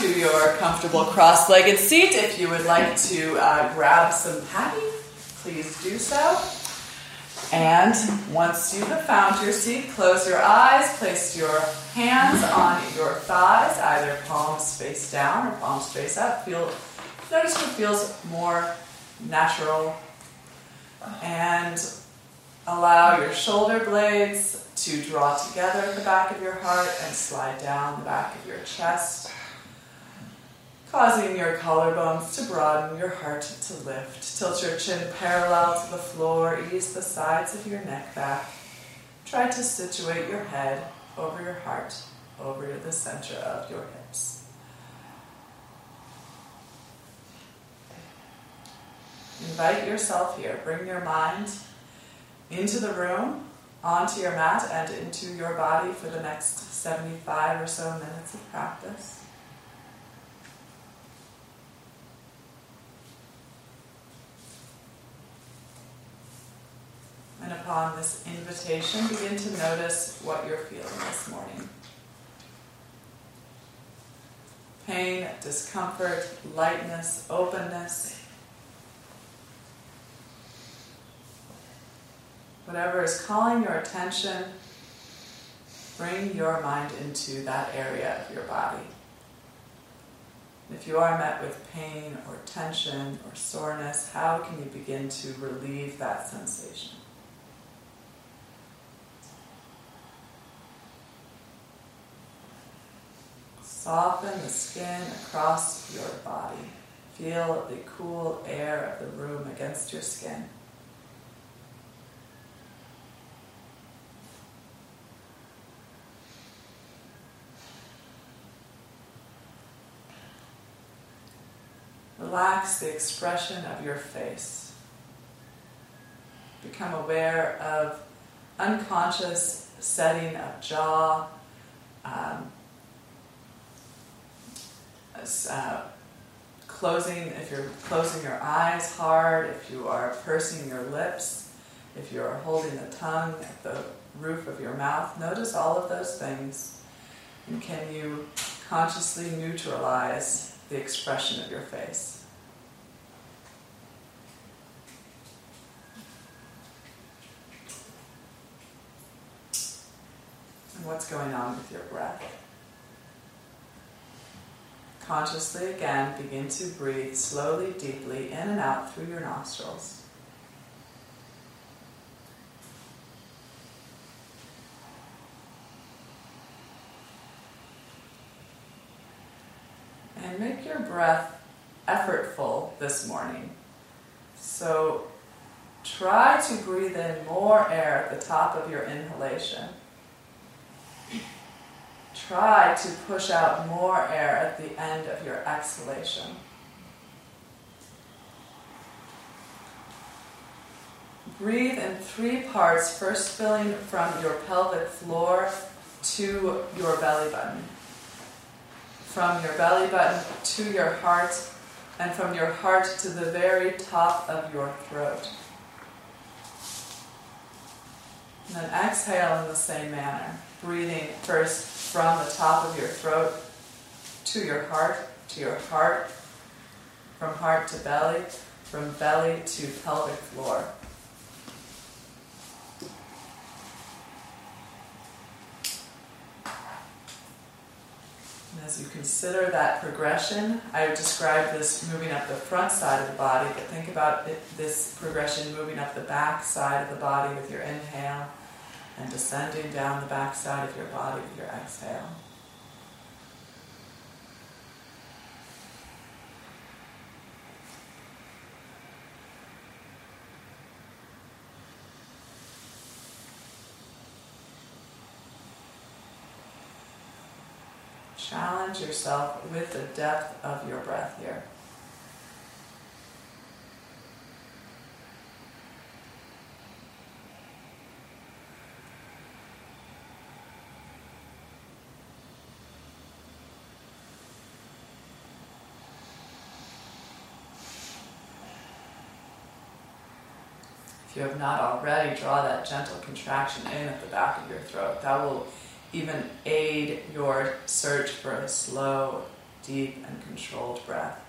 to your comfortable cross legged seat. If you would like to uh, grab some patty, please do so. And once you have found your seat, close your eyes, place your hands on your thighs, either palms face down or palms face up. Feel, notice what feels more natural. And allow your shoulder blades to draw together at the back of your heart and slide down the back of your chest causing your collarbones to broaden, your heart to lift. Tilt your chin parallel to the floor, ease the sides of your neck back. Try to situate your head over your heart, over the center of your hips. Invite yourself here. Bring your mind into the room, onto your mat, and into your body for the next 75 or so minutes of practice. And upon this invitation, begin to notice what you're feeling this morning. Pain, discomfort, lightness, openness. Whatever is calling your attention, bring your mind into that area of your body. If you are met with pain or tension or soreness, how can you begin to relieve that sensation? Soften the skin across your body. Feel the cool air of the room against your skin. Relax the expression of your face. Become aware of unconscious setting of jaw, um, uh, closing, if you're closing your eyes hard, if you are pursing your lips, if you're holding the tongue at the roof of your mouth, notice all of those things. And can you consciously neutralize the expression of your face? And what's going on with your breath? Consciously again begin to breathe slowly, deeply in and out through your nostrils. And make your breath effortful this morning. So try to breathe in more air at the top of your inhalation try to push out more air at the end of your exhalation. Breathe in three parts, first filling from your pelvic floor to your belly button. From your belly button to your heart, and from your heart to the very top of your throat. And then exhale in the same manner, breathing first from the top of your throat to your heart, to your heart, from heart to belly, from belly to pelvic floor. And as you consider that progression, I would describe this moving up the front side of the body, but think about it, this progression moving up the back side of the body with your inhale and descending down the backside of your body with your exhale. Challenge yourself with the depth of your breath here. If you have not already, draw that gentle contraction in at the back of your throat. That will even aid your search for a slow, deep and controlled breath.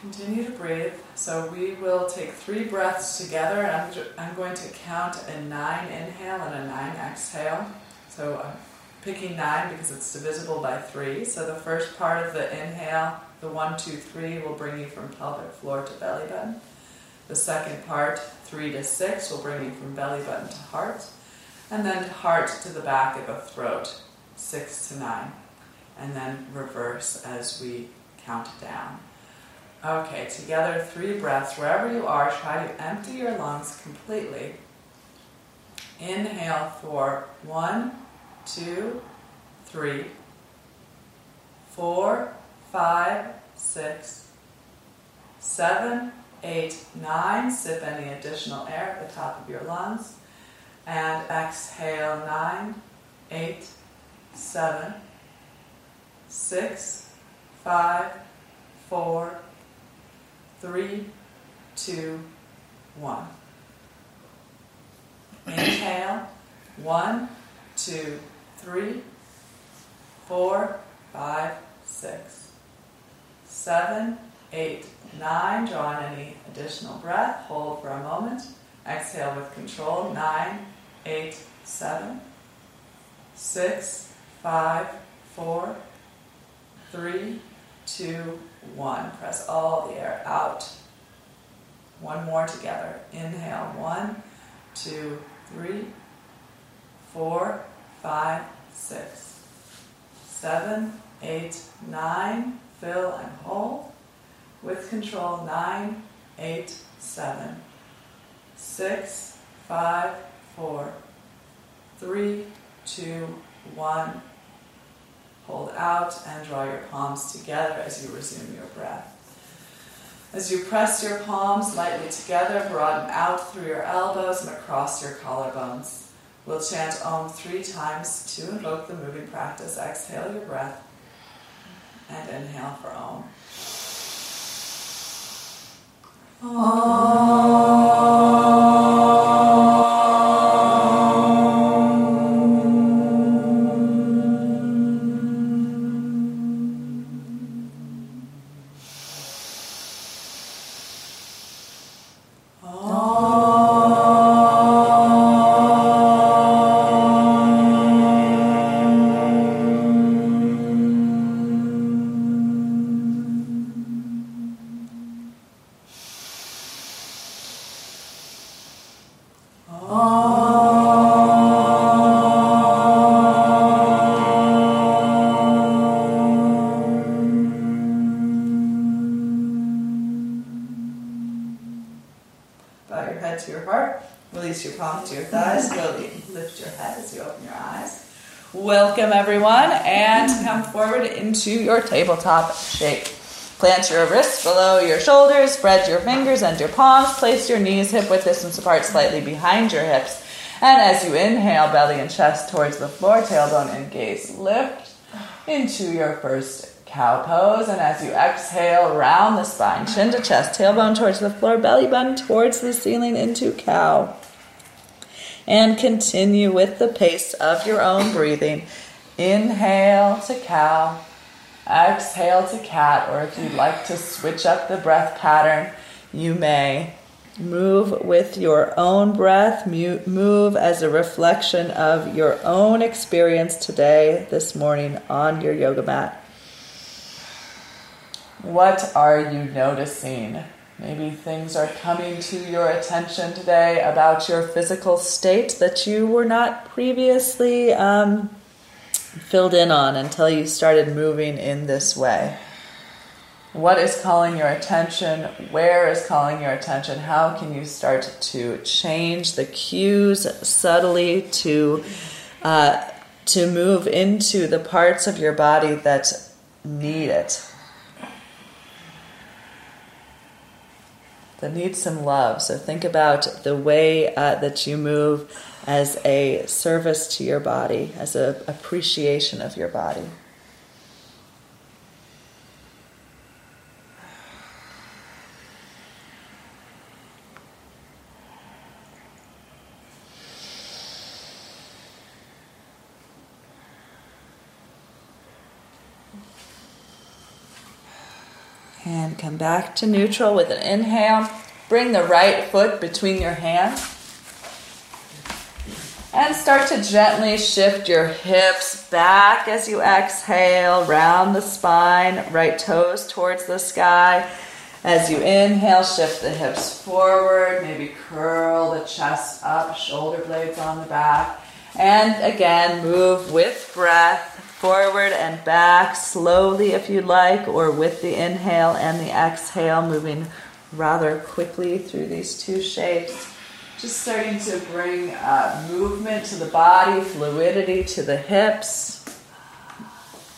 Continue to breathe. So we will take three breaths together, and I'm, I'm going to count a nine inhale and a nine exhale. So I'm picking nine because it's divisible by three. So the first part of the inhale, the one, two, three, will bring you from pelvic floor to belly button. The second part, three to six, will bring you from belly button to heart. And then heart to the back of the throat, six to nine. And then reverse as we count down. Okay, together, three breaths. Wherever you are, try to empty your lungs completely. Inhale for one, two, three, four, five, six, seven, eight, nine. Sip any additional air at the top of your lungs. And exhale nine, eight, seven, six, five, four, three, two, one. Inhale, one, two, three, four, five, six, seven, eight, nine. Draw in any additional breath. Hold for a moment. Exhale with control. Nine, eight, seven, six, five, four, three, two, one. Press all the air out. One more together. Inhale. One, two, three, four, five, six, seven, eight, nine. Fill and hold. With control. Nine, eight, seven, six, five, four, three, two, one. Hold out and draw your palms together as you resume your breath. As you press your palms lightly together, broaden out through your elbows and across your collarbones. We'll chant Om three times to invoke the moving practice. Exhale your breath and inhale for Om. Om. Everyone, and come forward into your tabletop shape. Plant your wrists below your shoulders, spread your fingers and your palms, place your knees hip width distance apart slightly behind your hips. And as you inhale, belly and chest towards the floor, tailbone and gaze lift into your first cow pose. And as you exhale, round the spine, chin to chest, tailbone towards the floor, belly button towards the ceiling into cow. And continue with the pace of your own breathing. Inhale to cow, exhale to cat, or if you'd like to switch up the breath pattern, you may. Move with your own breath, move as a reflection of your own experience today, this morning on your yoga mat. What are you noticing? Maybe things are coming to your attention today about your physical state that you were not previously um, filled in on until you started moving in this way. What is calling your attention? Where is calling your attention? How can you start to change the cues subtly to uh, to move into the parts of your body that need it? That need some love. So think about the way uh, that you move as a service to your body, as an appreciation of your body. And come back to neutral with an inhale. Bring the right foot between your hands. And start to gently shift your hips back as you exhale, round the spine, right toes towards the sky. As you inhale, shift the hips forward, maybe curl the chest up, shoulder blades on the back. And again, move with breath forward and back slowly if you like, or with the inhale and the exhale, moving rather quickly through these two shapes. Just starting to bring uh, movement to the body, fluidity to the hips,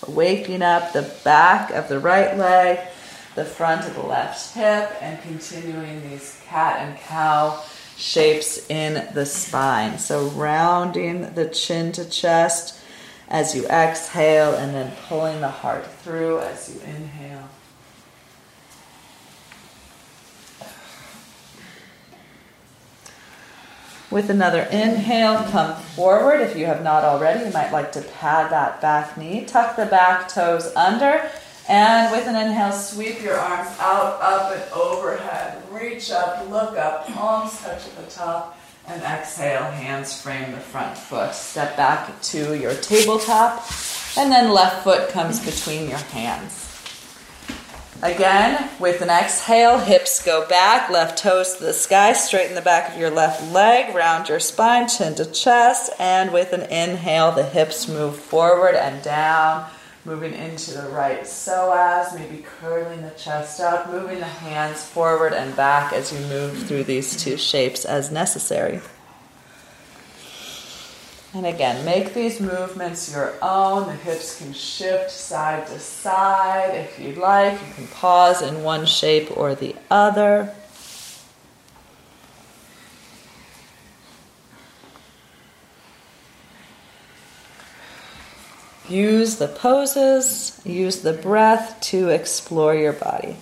waking up the back of the right leg, the front of the left hip, and continuing these cat and cow shapes in the spine. So, rounding the chin to chest as you exhale, and then pulling the heart through as you inhale. With another inhale, come forward. If you have not already, you might like to pad that back knee. Tuck the back toes under. And with an inhale, sweep your arms out, up, and overhead. Reach up, look up, palms touch at the top. And exhale, hands frame the front foot. Step back to your tabletop. And then left foot comes between your hands. Again, with an exhale, hips go back, left toes to the sky, straighten the back of your left leg, round your spine, chin to chest, and with an inhale, the hips move forward and down, moving into the right psoas, maybe curling the chest up, moving the hands forward and back as you move through these two shapes as necessary. And again, make these movements your own. The hips can shift side to side if you'd like. You can pause in one shape or the other. Use the poses, use the breath to explore your body.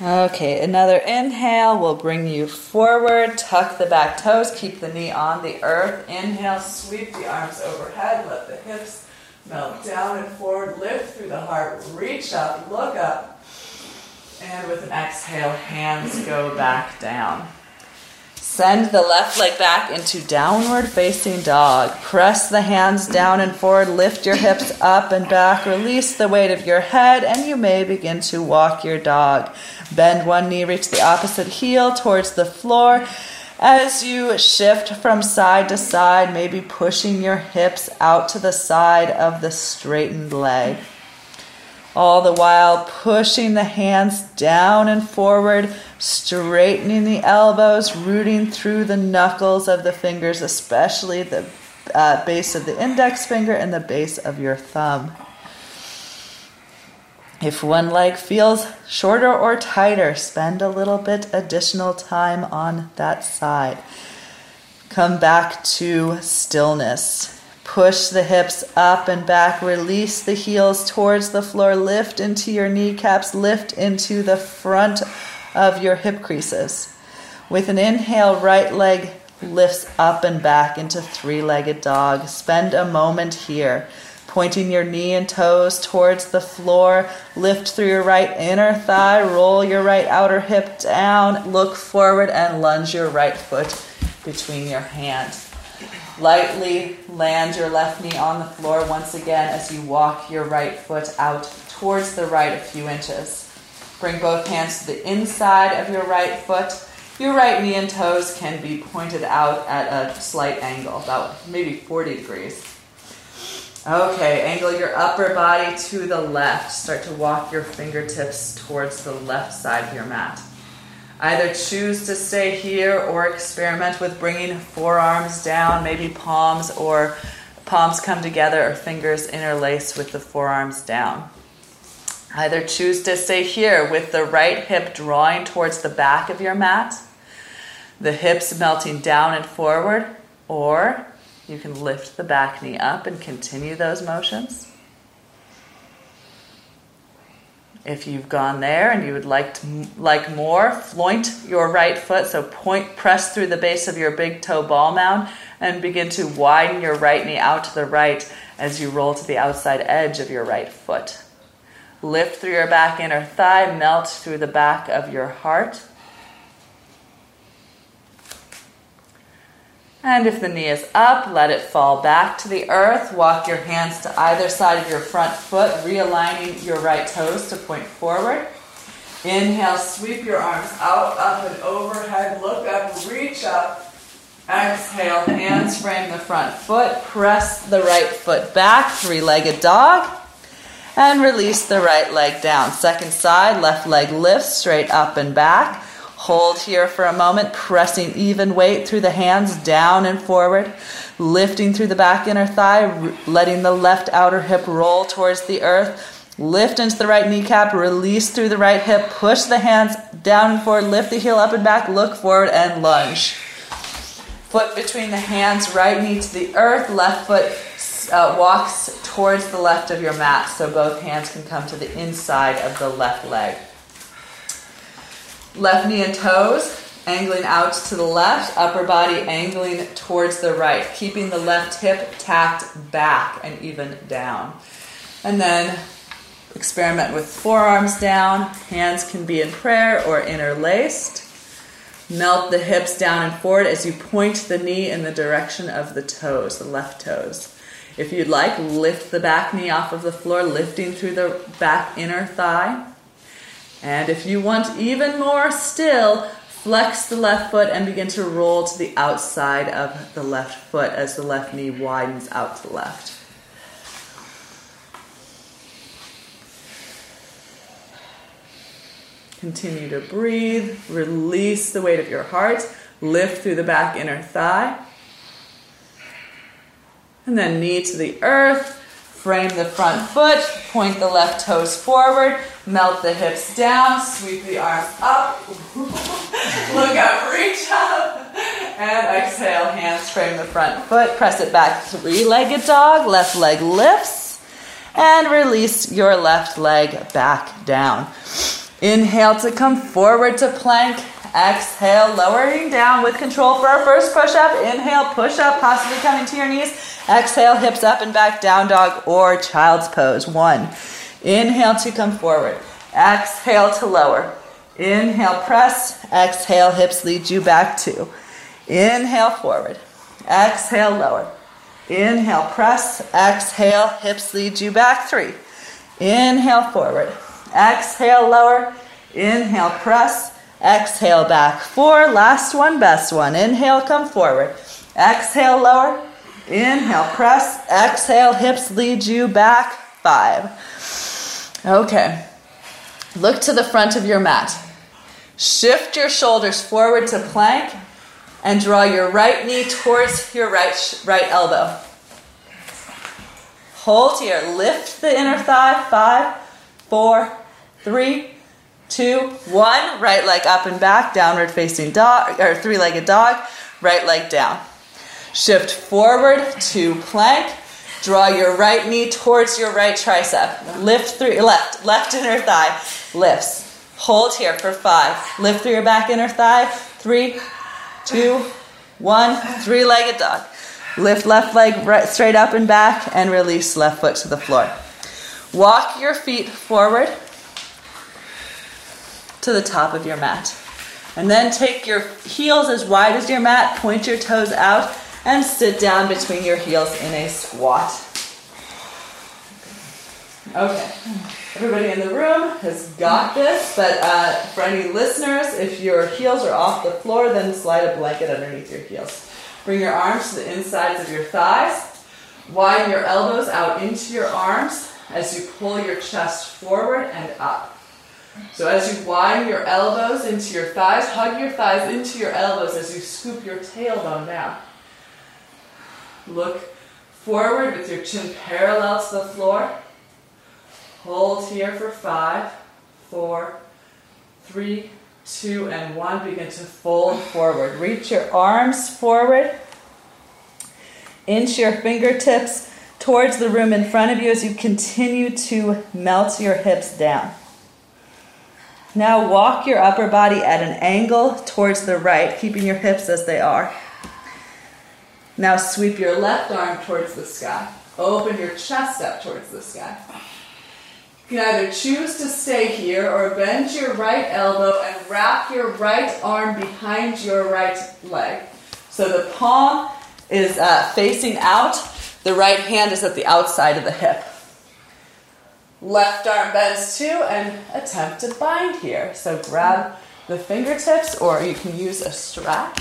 Okay, another inhale will bring you forward. Tuck the back toes, keep the knee on the earth. Inhale, sweep the arms overhead, let the hips melt down and forward. Lift through the heart, reach up, look up. And with an exhale, hands go back down. Send the left leg back into downward facing dog. Press the hands down and forward. Lift your hips up and back. Release the weight of your head, and you may begin to walk your dog. Bend one knee, reach the opposite heel towards the floor. As you shift from side to side, maybe pushing your hips out to the side of the straightened leg all the while pushing the hands down and forward, straightening the elbows, rooting through the knuckles of the fingers, especially the uh, base of the index finger and the base of your thumb. If one leg feels shorter or tighter, spend a little bit additional time on that side. Come back to stillness. Push the hips up and back. Release the heels towards the floor. Lift into your kneecaps. Lift into the front of your hip creases. With an inhale, right leg lifts up and back into three legged dog. Spend a moment here. Pointing your knee and toes towards the floor. Lift through your right inner thigh. Roll your right outer hip down. Look forward and lunge your right foot between your hands. Lightly land your left knee on the floor once again as you walk your right foot out towards the right a few inches. Bring both hands to the inside of your right foot. Your right knee and toes can be pointed out at a slight angle, about maybe 40 degrees. Okay, angle your upper body to the left. Start to walk your fingertips towards the left side of your mat. Either choose to stay here or experiment with bringing forearms down, maybe palms or palms come together or fingers interlace with the forearms down. Either choose to stay here with the right hip drawing towards the back of your mat, the hips melting down and forward, or you can lift the back knee up and continue those motions. If you've gone there and you would like to, like more, floint your right foot. So point, press through the base of your big toe ball mound and begin to widen your right knee out to the right as you roll to the outside edge of your right foot. Lift through your back inner thigh, melt through the back of your heart. And if the knee is up, let it fall back to the earth. Walk your hands to either side of your front foot, realigning your right toes to point forward. Inhale, sweep your arms out, up and overhead. Look up, reach up. Exhale, hands frame the front foot. Press the right foot back, three legged dog. And release the right leg down. Second side, left leg lifts straight up and back. Hold here for a moment, pressing even weight through the hands down and forward, lifting through the back inner thigh, letting the left outer hip roll towards the earth. Lift into the right kneecap, release through the right hip, push the hands down and forward, lift the heel up and back, look forward and lunge. Foot between the hands, right knee to the earth, left foot uh, walks towards the left of your mat so both hands can come to the inside of the left leg. Left knee and toes angling out to the left, upper body angling towards the right, keeping the left hip tacked back and even down. And then experiment with forearms down, hands can be in prayer or interlaced. Melt the hips down and forward as you point the knee in the direction of the toes, the left toes. If you'd like, lift the back knee off of the floor, lifting through the back inner thigh. And if you want even more still, flex the left foot and begin to roll to the outside of the left foot as the left knee widens out to the left. Continue to breathe. Release the weight of your heart. Lift through the back inner thigh. And then knee to the earth. Frame the front foot. Point the left toes forward. Melt the hips down. Sweep the arms up. Look up, reach up. And exhale, hands frame the front foot. Press it back. Three legged dog. Left leg lifts. And release your left leg back down. Inhale to come forward to plank. Exhale, lowering down with control for our first push up. Inhale, push up, possibly coming to your knees. Exhale, hips up and back, down dog or child's pose. One. Inhale to come forward. Exhale to lower. Inhale, press. Exhale, hips lead you back. Two. Inhale, forward. Exhale, lower. Inhale, press. Exhale, hips lead you back. Three. Inhale, forward. Exhale, lower. Inhale, press. Exhale, back. Four. Last one, best one. Inhale, come forward. Exhale, lower. Inhale, press. Exhale, hips lead you back. Five. Okay. Look to the front of your mat. Shift your shoulders forward to plank and draw your right knee towards your right, right elbow. Hold here. Lift the inner thigh. Five, four, three, two, one. Right leg up and back, downward facing dog, or three legged dog. Right leg down. Shift forward to plank. Draw your right knee towards your right tricep. Lift through left, left inner thigh. Lifts. Hold here for five. Lift through your back inner thigh. Three, two, one. Three legged dog. Lift left leg right, straight up and back and release left foot to the floor. Walk your feet forward to the top of your mat. And then take your heels as wide as your mat, point your toes out, and sit down between your heels in a squat. Okay, everybody in the room has got this, but uh, for any listeners, if your heels are off the floor, then slide a blanket underneath your heels. Bring your arms to the insides of your thighs. Widen your elbows out into your arms as you pull your chest forward and up. So as you wind your elbows into your thighs, hug your thighs into your elbows as you scoop your tailbone down. Look forward with your chin parallel to the floor. Hold here for five, four, three, two, and one. Begin to fold forward. Reach your arms forward. Inch your fingertips towards the room in front of you as you continue to melt your hips down. Now walk your upper body at an angle towards the right, keeping your hips as they are. Now sweep your left arm towards the sky. Open your chest up towards the sky. You can either choose to stay here or bend your right elbow and wrap your right arm behind your right leg. So the palm is uh, facing out, the right hand is at the outside of the hip. Left arm bends too and attempt to bind here. So grab the fingertips or you can use a strap.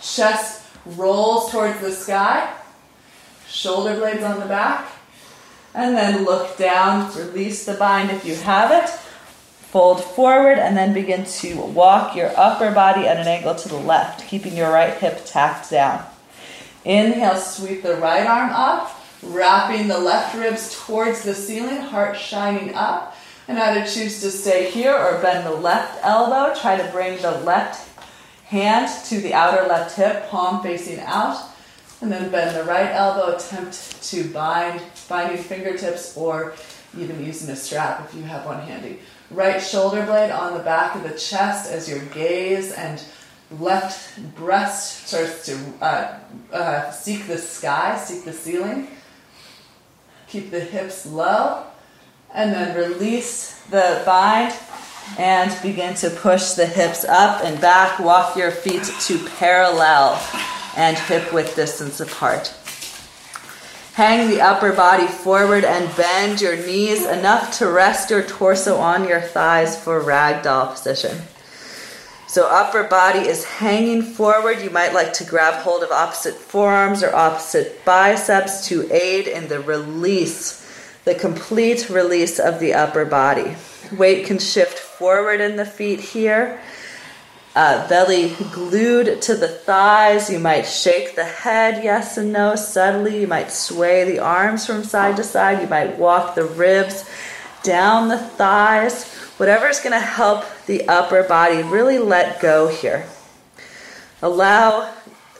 Chest rolls towards the sky. Shoulder blades on the back. And then look down, release the bind if you have it. Fold forward and then begin to walk your upper body at an angle to the left, keeping your right hip tacked down. Inhale, sweep the right arm up wrapping the left ribs towards the ceiling, heart shining up. And either choose to stay here or bend the left elbow. Try to bring the left hand to the outer left hip, palm facing out. And then bend the right elbow, attempt to bind, binding fingertips or even using a strap if you have one handy. Right shoulder blade on the back of the chest as your gaze and left breast starts to uh, uh, seek the sky, seek the ceiling. Keep the hips low. And then release the bind and begin to push the hips up and back. Walk your feet to parallel and hip width distance apart. Hang the upper body forward and bend your knees enough to rest your torso on your thighs for ragdoll position. So upper body is hanging forward. You might like to grab hold of opposite forearms or opposite biceps to aid in the release, the complete release of the upper body. Weight can shift forward in the feet here. Uh, belly glued to the thighs. You might shake the head, yes and no, subtly. You might sway the arms from side to side. You might walk the ribs down the thighs. Whatever is going to help the upper body really let go here. Allow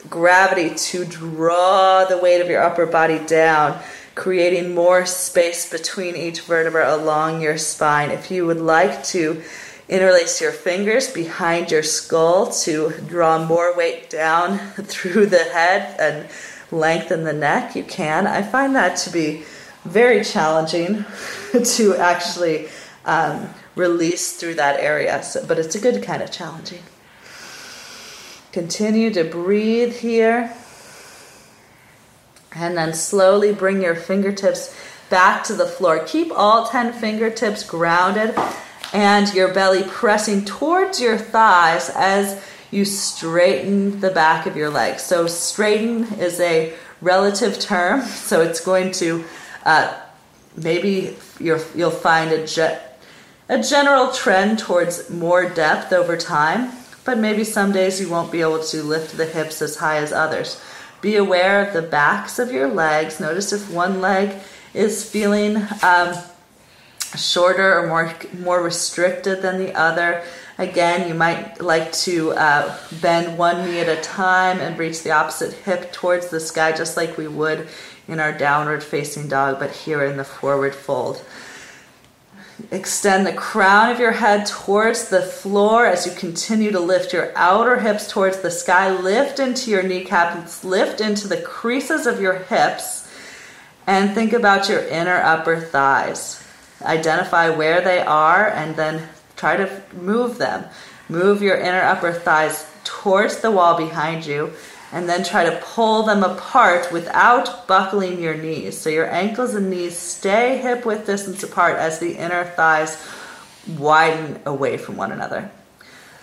gravity to draw the weight of your upper body down, creating more space between each vertebra along your spine. If you would like to interlace your fingers behind your skull to draw more weight down through the head and lengthen the neck, you can. I find that to be very challenging to actually um, release through that area. So, but it's a good kind of challenging. Continue to breathe here. And then slowly bring your fingertips back to the floor. Keep all 10 fingertips grounded and your belly pressing towards your thighs as you straighten the back of your legs. So, straighten is a relative term, so it's going to uh, maybe you will find a jet a general trend towards more depth over time, but maybe some days you won't be able to lift the hips as high as others. Be aware of the backs of your legs. Notice if one leg is feeling um, shorter or more more restricted than the other. Again, you might like to uh, bend one knee at a time and reach the opposite hip towards the sky, just like we would in our downward facing dog, but here in the forward fold. Extend the crown of your head towards the floor as you continue to lift your outer hips towards the sky. Lift into your kneecaps, lift into the creases of your hips, and think about your inner upper thighs. Identify where they are and then try to move them. Move your inner upper thighs towards the wall behind you and then try to pull them apart without buckling your knees. So your ankles and knees stay hip width distance apart as the inner thighs widen away from one another.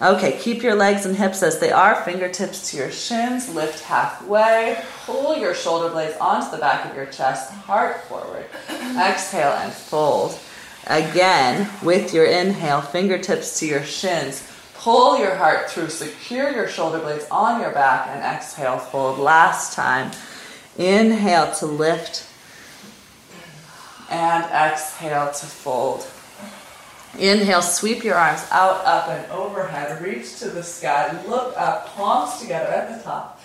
Okay, keep your legs and hips as they are, fingertips to your shins, lift halfway, pull your shoulder blades onto the back of your chest, heart forward. Exhale and fold. Again, with your inhale, fingertips to your shins. Pull your heart through, secure your shoulder blades on your back, and exhale, fold. Last time. Inhale to lift, and exhale to fold. Inhale, sweep your arms out, up, and overhead. Reach to the sky. Look up, palms together at the top.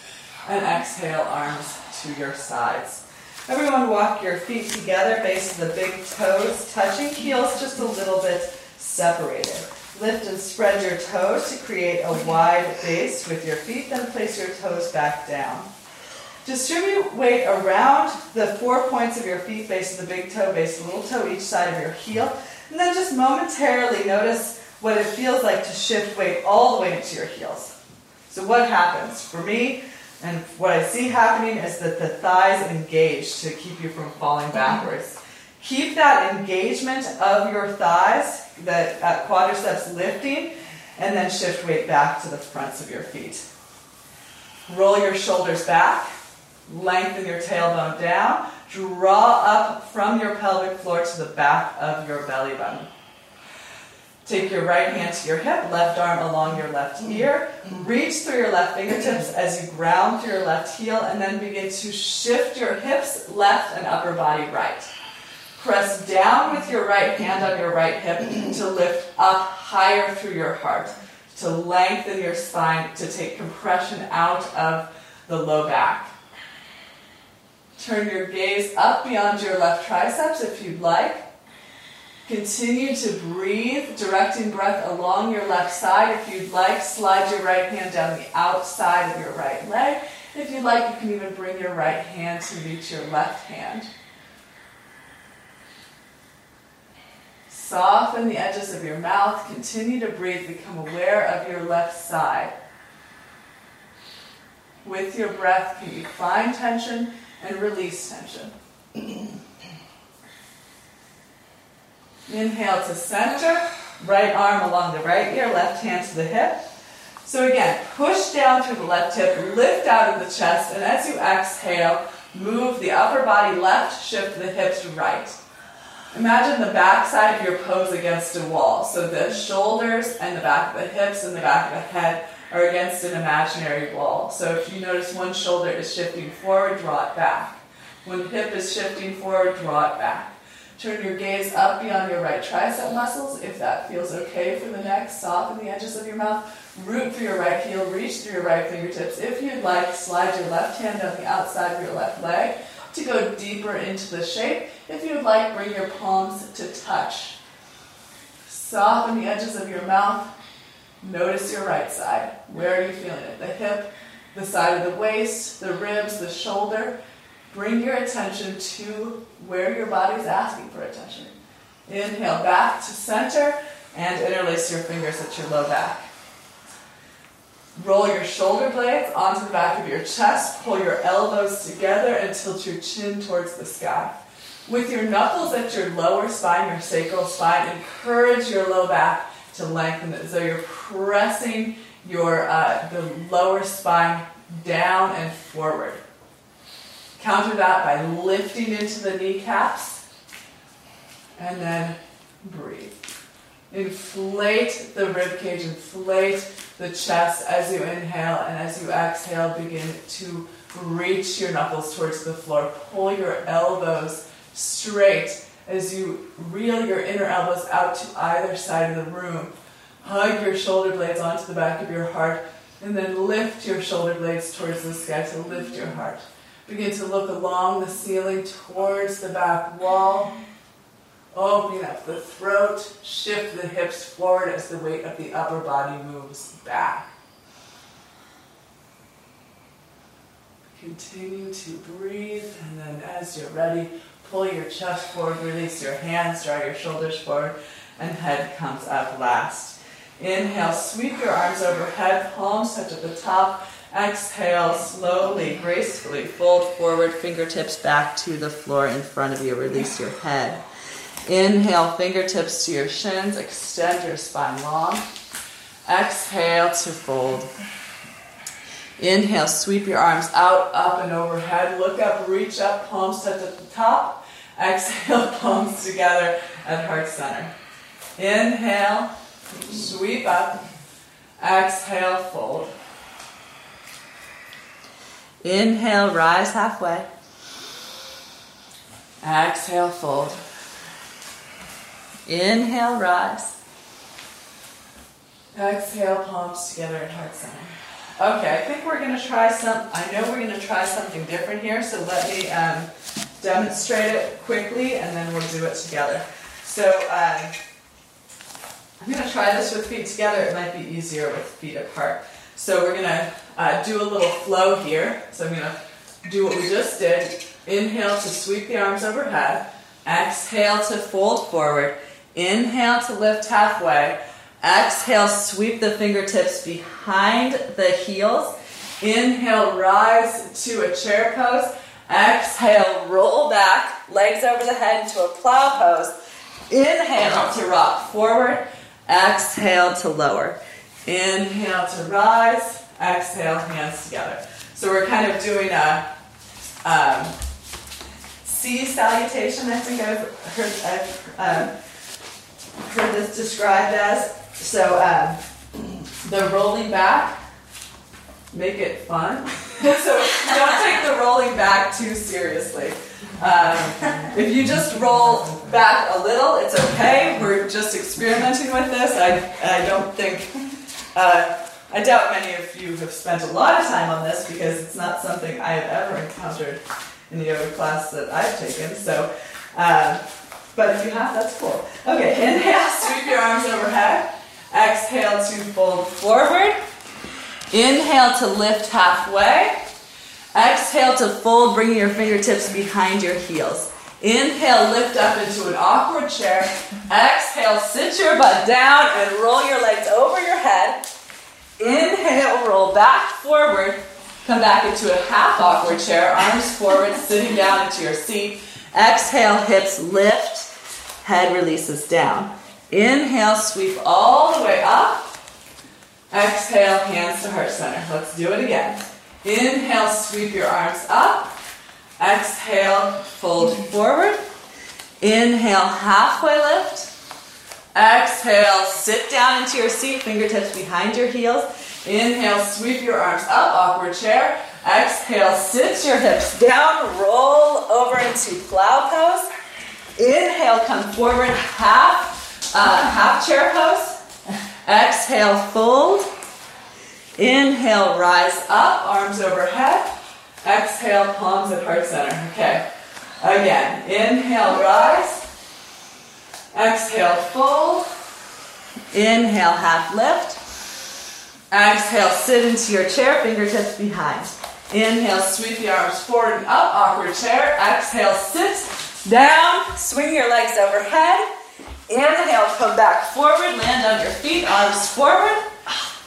And exhale, arms to your sides. Everyone, walk your feet together, base of the big toes, touching heels just a little bit separated. Lift and spread your toes to create a wide base with your feet, then place your toes back down. Distribute weight around the four points of your feet, base the big toe, base the little toe, each side of your heel. And then just momentarily notice what it feels like to shift weight all the way into your heels. So, what happens? For me, and what I see happening is that the thighs engage to keep you from falling backwards. Keep that engagement of your thighs, the uh, quadriceps lifting, and then shift weight back to the fronts of your feet. Roll your shoulders back, lengthen your tailbone down, Draw up from your pelvic floor to the back of your belly button. Take your right hand to your hip, left arm along your left ear. Reach through your left fingertips as you ground through your left heel, and then begin to shift your hips left and upper body right. Press down with your right hand on your right hip to lift up higher through your heart, to lengthen your spine, to take compression out of the low back. Turn your gaze up beyond your left triceps if you'd like. Continue to breathe, directing breath along your left side. If you'd like, slide your right hand down the outside of your right leg. If you'd like, you can even bring your right hand to reach your left hand. Soften the edges of your mouth. Continue to breathe. Become aware of your left side. With your breath, can you find tension? and release tension. Inhale to center, right arm along the right ear, left hand to the hip. So again, push down through the left hip, lift out of the chest, and as you exhale, move the upper body left, shift the hips right. Imagine the back side of your pose against a wall. So the shoulders and the back of the hips and the back of the head are against an imaginary wall. So if you notice one shoulder is shifting forward, draw it back. When hip is shifting forward, draw it back. Turn your gaze up beyond your right tricep muscles. If that feels okay for the neck, soften the edges of your mouth. Root through your right heel, reach through your right fingertips. If you'd like, slide your left hand down the outside of your left leg to go deeper into the shape. If you'd like, bring your palms to touch. Soften the edges of your mouth. Notice your right side. Where are you feeling it? The hip, the side of the waist, the ribs, the shoulder. Bring your attention to where your body's asking for attention. Inhale back to center and interlace your fingers at your low back. Roll your shoulder blades onto the back of your chest. Pull your elbows together and tilt your chin towards the sky. With your knuckles at your lower spine, your sacral spine, encourage your low back to lengthen as though you're pressing your uh, the lower spine down and forward. Counter that by lifting into the kneecaps and then breathe. Inflate the rib cage, inflate the chest as you inhale, and as you exhale, begin to reach your knuckles towards the floor. Pull your elbows straight as you reel your inner elbows out to either side of the room. Hug your shoulder blades onto the back of your heart, and then lift your shoulder blades towards the sky to lift your heart. Begin to look along the ceiling towards the back wall. Oh, Open up the throat, shift the hips forward as the weight of the upper body moves back. Continue to breathe, and then as you're ready, Pull your chest forward, release your hands, draw your shoulders forward, and head comes up last. Inhale, sweep your arms overhead, palms touch at the top. Exhale, slowly, gracefully fold forward, fingertips back to the floor in front of you. Release your head. Inhale, fingertips to your shins, extend your spine long. Exhale to fold. Inhale, sweep your arms out, up, and overhead. Look up, reach up, palms touch at the top. Exhale, palms together, at heart center. Inhale, sweep up. Exhale, fold. Inhale, rise halfway. Exhale, fold. Inhale, rise. Exhale, palms together at heart center. Okay, I think we're going to try some. I know we're going to try something different here, so let me um, demonstrate it quickly and then we'll do it together. So um, I'm going to try this with feet together. It might be easier with feet apart. So we're going to uh, do a little flow here. So I'm going to do what we just did. Inhale to sweep the arms overhead. Exhale to fold forward. Inhale to lift halfway. Exhale, sweep the fingertips behind the heels. Inhale, rise to a chair pose. Exhale, roll back, legs over the head into a plow pose. Inhale to rock forward. Exhale to lower. Inhale to rise. Exhale, hands together. So we're kind of doing a um, C salutation, I think I've heard, I've um, heard this described as. So um, the rolling back, make it fun. so don't take the rolling back too seriously. Um, if you just roll back a little, it's okay. We're just experimenting with this. I, I don't think, uh, I doubt many of you have spent a lot of time on this because it's not something I have ever encountered in the yoga class that I've taken. So, uh, but if you have, that's cool. Okay, inhale, sweep your arms overhead. Exhale to fold forward. Inhale to lift halfway. Exhale to fold, bringing your fingertips behind your heels. Inhale, lift up into an awkward chair. Exhale, sit your butt down and roll your legs over your head. Inhale, roll back forward. Come back into a half awkward chair, arms forward, sitting down into your seat. Exhale, hips lift, head releases down. Inhale, sweep all the way up. Exhale, hands to heart center. Let's do it again. Inhale, sweep your arms up. Exhale, fold forward. Inhale, halfway lift. Exhale, sit down into your seat, fingertips behind your heels. Inhale, sweep your arms up, awkward chair. Exhale, sit your hips down, roll over into plow pose. Inhale, come forward, half, uh, half chair pose. Exhale, fold. Inhale, rise up, arms overhead. Exhale, palms at heart center. Okay. Again, inhale, rise. Exhale, fold. Inhale, half lift. Exhale, sit into your chair, fingertips behind. Inhale, sweep the arms forward and up, awkward chair. Exhale, sit down, swing your legs overhead. Inhale, come back forward, land on your feet, arms forward.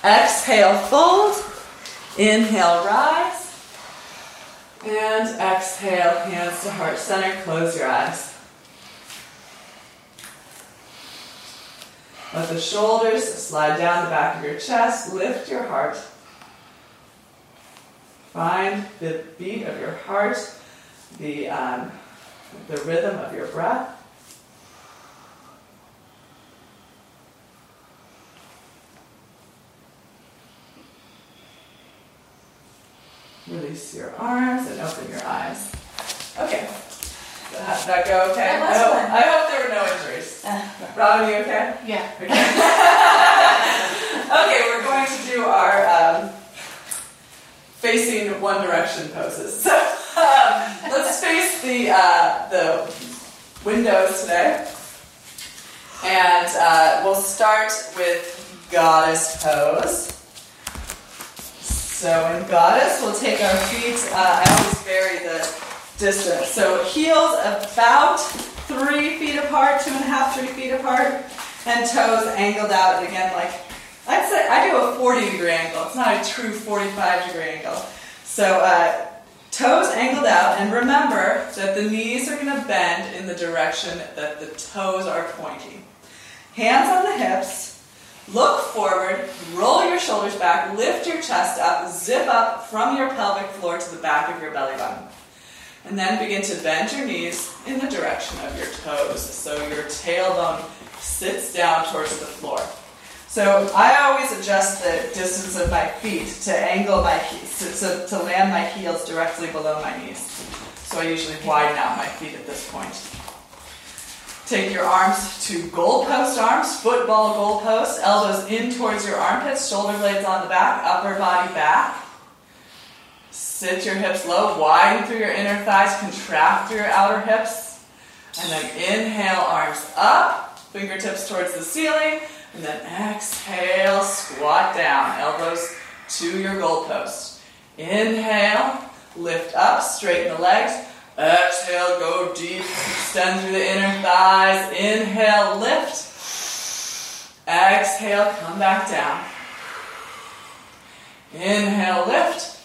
Exhale, fold. Inhale, rise. And exhale, hands to heart center, close your eyes. Let the shoulders slide down the back of your chest, lift your heart. Find the beat of your heart, the, um, the rhythm of your breath. Release your arms and open your eyes. Okay. Did that, go okay? That I, hope. I hope there were no injuries. Uh, Robin, you okay? yeah. Okay, we're going to do our um, facing one direction poses. So um, let's face the uh, the windows today, and uh, we'll start with goddess pose. So in goddess, we'll take our feet. Uh, I always vary the distance. So heels about three feet apart, two and a half, three feet apart, and toes angled out And again like I'd say I do a 40 degree angle. It's not a true 45 degree angle. So uh, toes angled out, and remember that the knees are going to bend in the direction that the toes are pointing. Hands on the hips. Look forward, roll your shoulders back, lift your chest up, zip up from your pelvic floor to the back of your belly button. And then begin to bend your knees in the direction of your toes. So your tailbone sits down towards the floor. So I always adjust the distance of my feet to angle my heels, to, to land my heels directly below my knees. So I usually widen out my feet at this point. Take your arms to goalpost arms, football goalpost, elbows in towards your armpits, shoulder blades on the back, upper body back. Sit your hips low, widen through your inner thighs, contract your outer hips. And then inhale, arms up, fingertips towards the ceiling. And then exhale, squat down, elbows to your goalpost. Inhale, lift up, straighten the legs. Exhale, go deep, extend through the inner thighs. Inhale, lift. Exhale, come back down. Inhale, lift.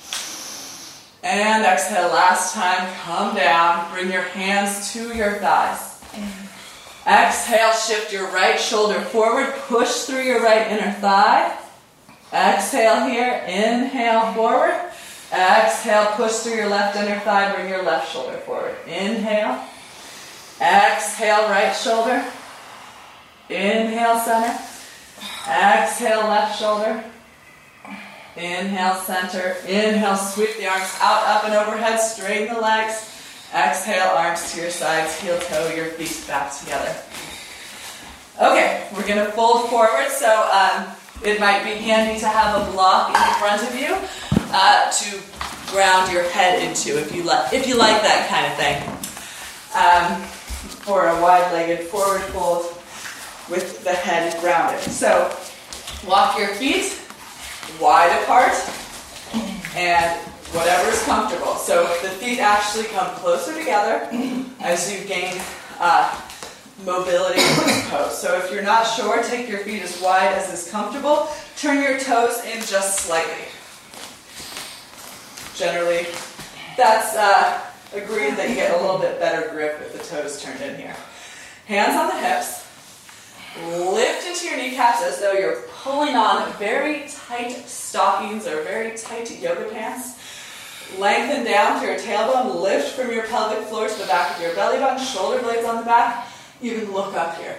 And exhale, last time, come down. Bring your hands to your thighs. Exhale, shift your right shoulder forward. Push through your right inner thigh. Exhale here. Inhale forward. Exhale, push through your left inner thigh. Bring your left shoulder forward. Inhale. Exhale, right shoulder. Inhale, center. Exhale, left shoulder. Inhale, center. Inhale, sweep the arms out, up, and overhead. Straighten the legs. Exhale, arms to your sides, heel toe, your feet back together. Okay, we're to fold forward. So um, it might be handy to have a block in front of you uh, to ground your head into, if you like, if you like that kind of thing. Um, for a wide-legged forward fold with the head grounded. So walk your feet wide apart and whatever is comfortable. So the feet actually come closer together as you gain uh, mobility in this pose. So if you're not sure, take your feet as wide as is comfortable. Turn your toes in just slightly. Generally, that's uh, agreed that you get a little bit better grip with the toes turned in here. Hands on the hips. Lift into your kneecaps as though you're pulling on very tight stockings or very tight yoga pants. Lengthen down to your tailbone. Lift from your pelvic floor to the back of your belly button. Shoulder blades on the back. Even look up here.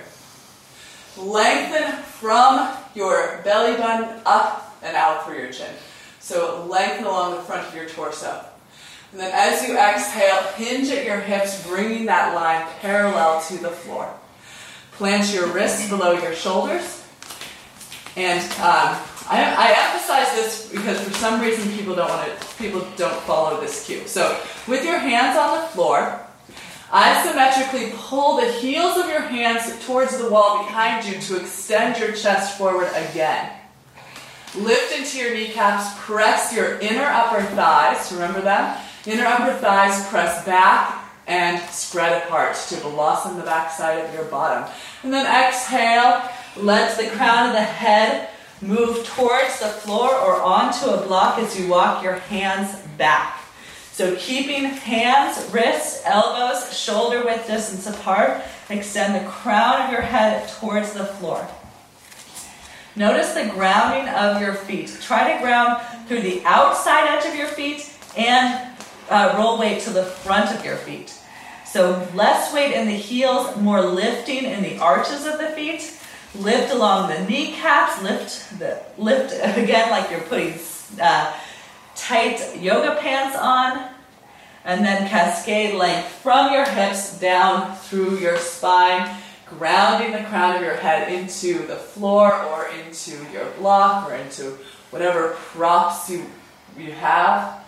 Lengthen from your belly button up and out for your chin. So lengthen along the front of your torso. And then as you exhale, hinge at your hips, bringing that line parallel to the floor. Plant your wrists below your shoulders. And um, I, I, emphasize this because for some reason people don't want to, people don't follow this cue. So with your hands on the floor, isometrically pull the heels of your hands towards the wall behind you to extend your chest forward again. Lift into your kneecaps, press your inner upper thighs, remember that? Inner upper thighs press back and spread apart to the loss blossom the backside of your bottom. And then exhale, let the crown of the head move towards the floor or onto a block as you walk your hands back. So keeping hands, wrists, elbows, shoulder width distance apart, extend the crown of your head towards the floor. Notice the grounding of your feet. Try to ground through the outside edge of your feet and uh, roll weight to the front of your feet. So less weight in the heels, more lifting in the arches of the feet. Lift along the kneecaps. Lift the lift again like you're putting uh, tight yoga pants on, and then cascade length from your hips down through your spine, grounding the crown of your head into the floor or into your block or into whatever props you you have.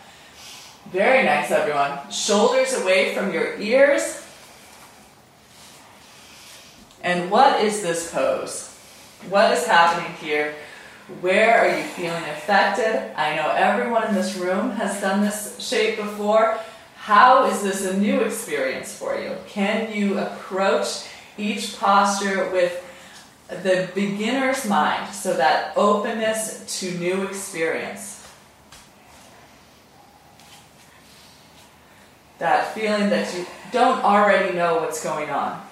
Very nice, everyone. Shoulders away from your ears. And what is this pose? What is happening here? Where are you feeling affected? I know everyone in this room has done this shape before. How is this a new experience for you? Can you approach each posture with the beginner's mind, so that openness to new experience? that feeling that you don't already know what's going on.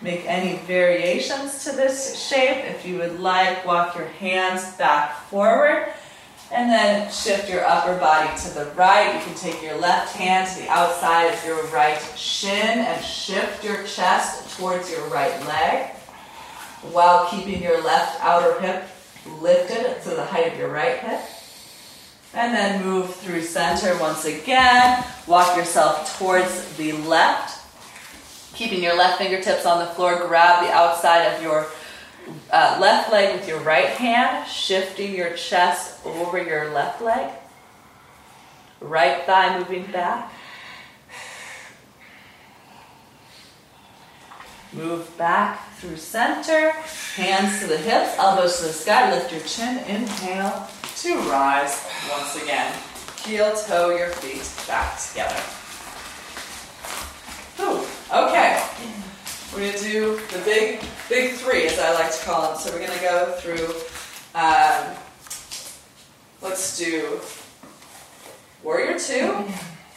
Make any variations to this shape. If you would like, walk your hands back forward And then shift your upper body to the right. You can take your left hand to the outside of your right shin and shift your chest towards your right leg while keeping your left outer hip lifted to the height of your right hip. And then move through center once again. Walk yourself towards the left. Keeping your left fingertips on the floor, grab the outside of your uh, left leg with your right hand, shifting your chest over your left leg. Right thigh moving back. Move back through center, hands to the hips, elbows to the sky, lift your chin, inhale to rise once again. Heel toe your feet back together. Okay. We're going to do the big, big three, as I like to call them. So we're going to go through, um, let's do warrior two,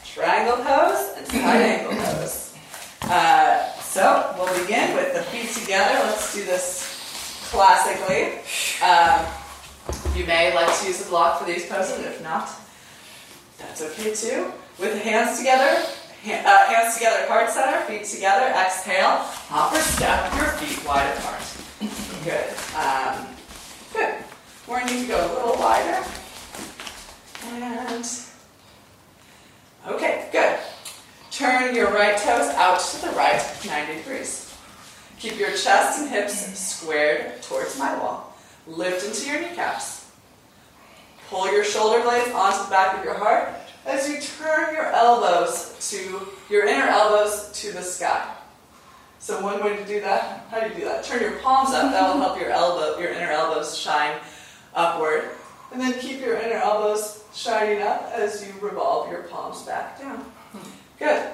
triangle pose, and side angle pose. Uh, so we'll begin with the feet together. Let's do this classically. Um, you may like to use a block for these poses, if not, that's okay too. With the hands together, uh, hands together, heart center, feet together, exhale, hop or step your feet wide apart. Good. Um, good. We're going to need to go a little wider. And, okay, good. Turn your right toes out to the right, 90 degrees. Keep your chest and hips squared towards my wall. Lift into your kneecaps. Pull your shoulder blades onto the back of your heart as you turn your elbows to your inner elbows to the sky. So one way to do that, how do you do that? Turn your palms up. That will help your elbow, your inner elbows shine upward, and then keep your inner elbows shining up as you revolve your palms back down. Good.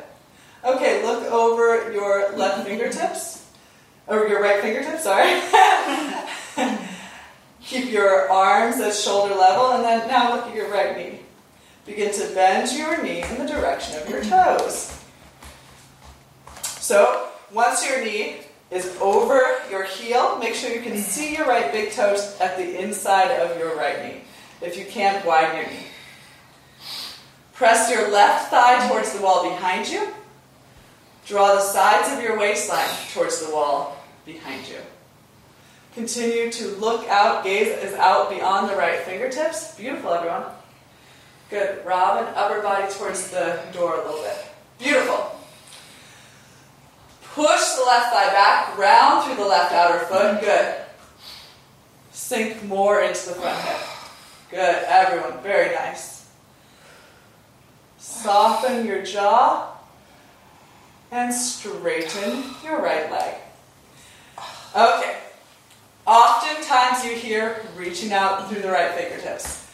Okay, look over your left fingertips, or your right fingertips. Sorry. keep your arms at shoulder level, and then now look at your right knee. Begin to bend your knee in the direction of your toes. So, once your knee is over your heel, make sure you can see your right big toes at the inside of your right knee. If you can't, widen your knee. Press your left thigh towards the wall behind you. Draw the sides of your waistline towards the wall behind you. Continue to look out, gaze is out beyond the right fingertips. Beautiful, everyone. Good. Robin, upper body towards the door a little bit. Beautiful. Push the left thigh back, round through the left outer foot. Good. Sink more into the front hip. Good, everyone. Very nice. Soften your jaw and straighten your right leg. Okay. Oftentimes you hear reaching out through the right fingertips.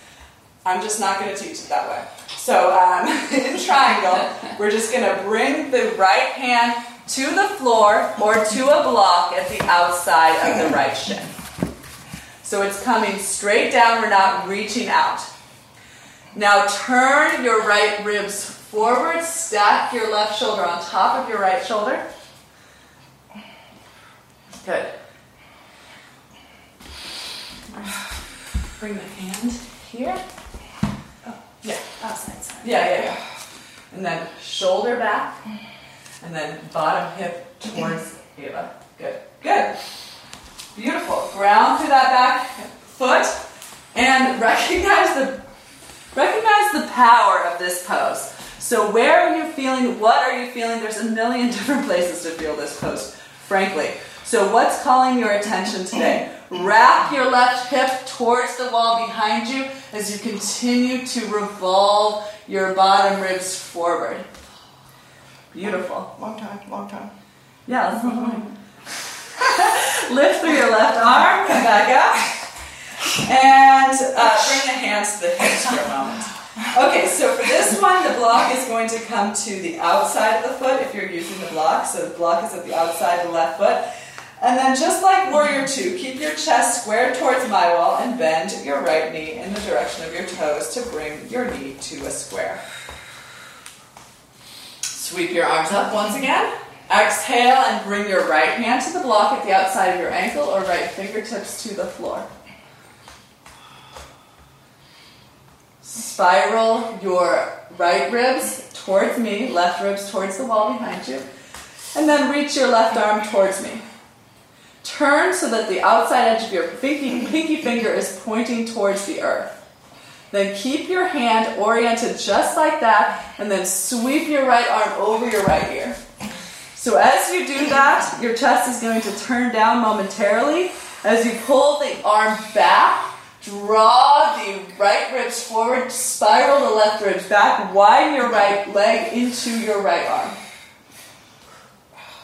I'm just not going to teach it that way. So um, in triangle, we're just going to bring the right hand to the floor or to a block at the outside of the right shin. So it's coming straight down, we're not reaching out. Now turn your right ribs forward, stack your left shoulder on top of your right shoulder. Good. Bring the hand here. Outside side. Yeah, yeah, yeah. And then shoulder back, and then bottom hip towards Ava. Good. Good. Beautiful. Ground through that back foot, and recognize the recognize the power of this pose. So where are you feeling? What are you feeling? There's a million different places to feel this pose, frankly. So what's calling your attention today? Wrap your left hip towards the wall behind you as you continue to revolve your bottom ribs forward. Beautiful. Long time, long time. Yeah, that's long. Lift through your left arm, come back up, and uh, bring the hands to the hips for a moment. Okay, so for this one, the block is going to come to the outside of the foot if you're using the block. So the block is at the outside of the left foot. And then just like warrior two, keep your chest squared towards my wall and bend your right knee in the direction of your toes to bring your knee to a square. Sweep your arms up once again. Exhale and bring your right hand to the block at the outside of your ankle or right fingertips to the floor. Spiral your right ribs towards me, left ribs towards the wall behind you, and then reach your left arm towards me. Turn so that the outside edge of your pinky, pinky finger is pointing towards the earth. Then keep your hand oriented just like that, and then sweep your right arm over your right ear. So as you do that, your chest is going to turn down momentarily. As you pull the arm back, draw the right ribs forward, spiral the left ribs back, widen your right leg into your right arm.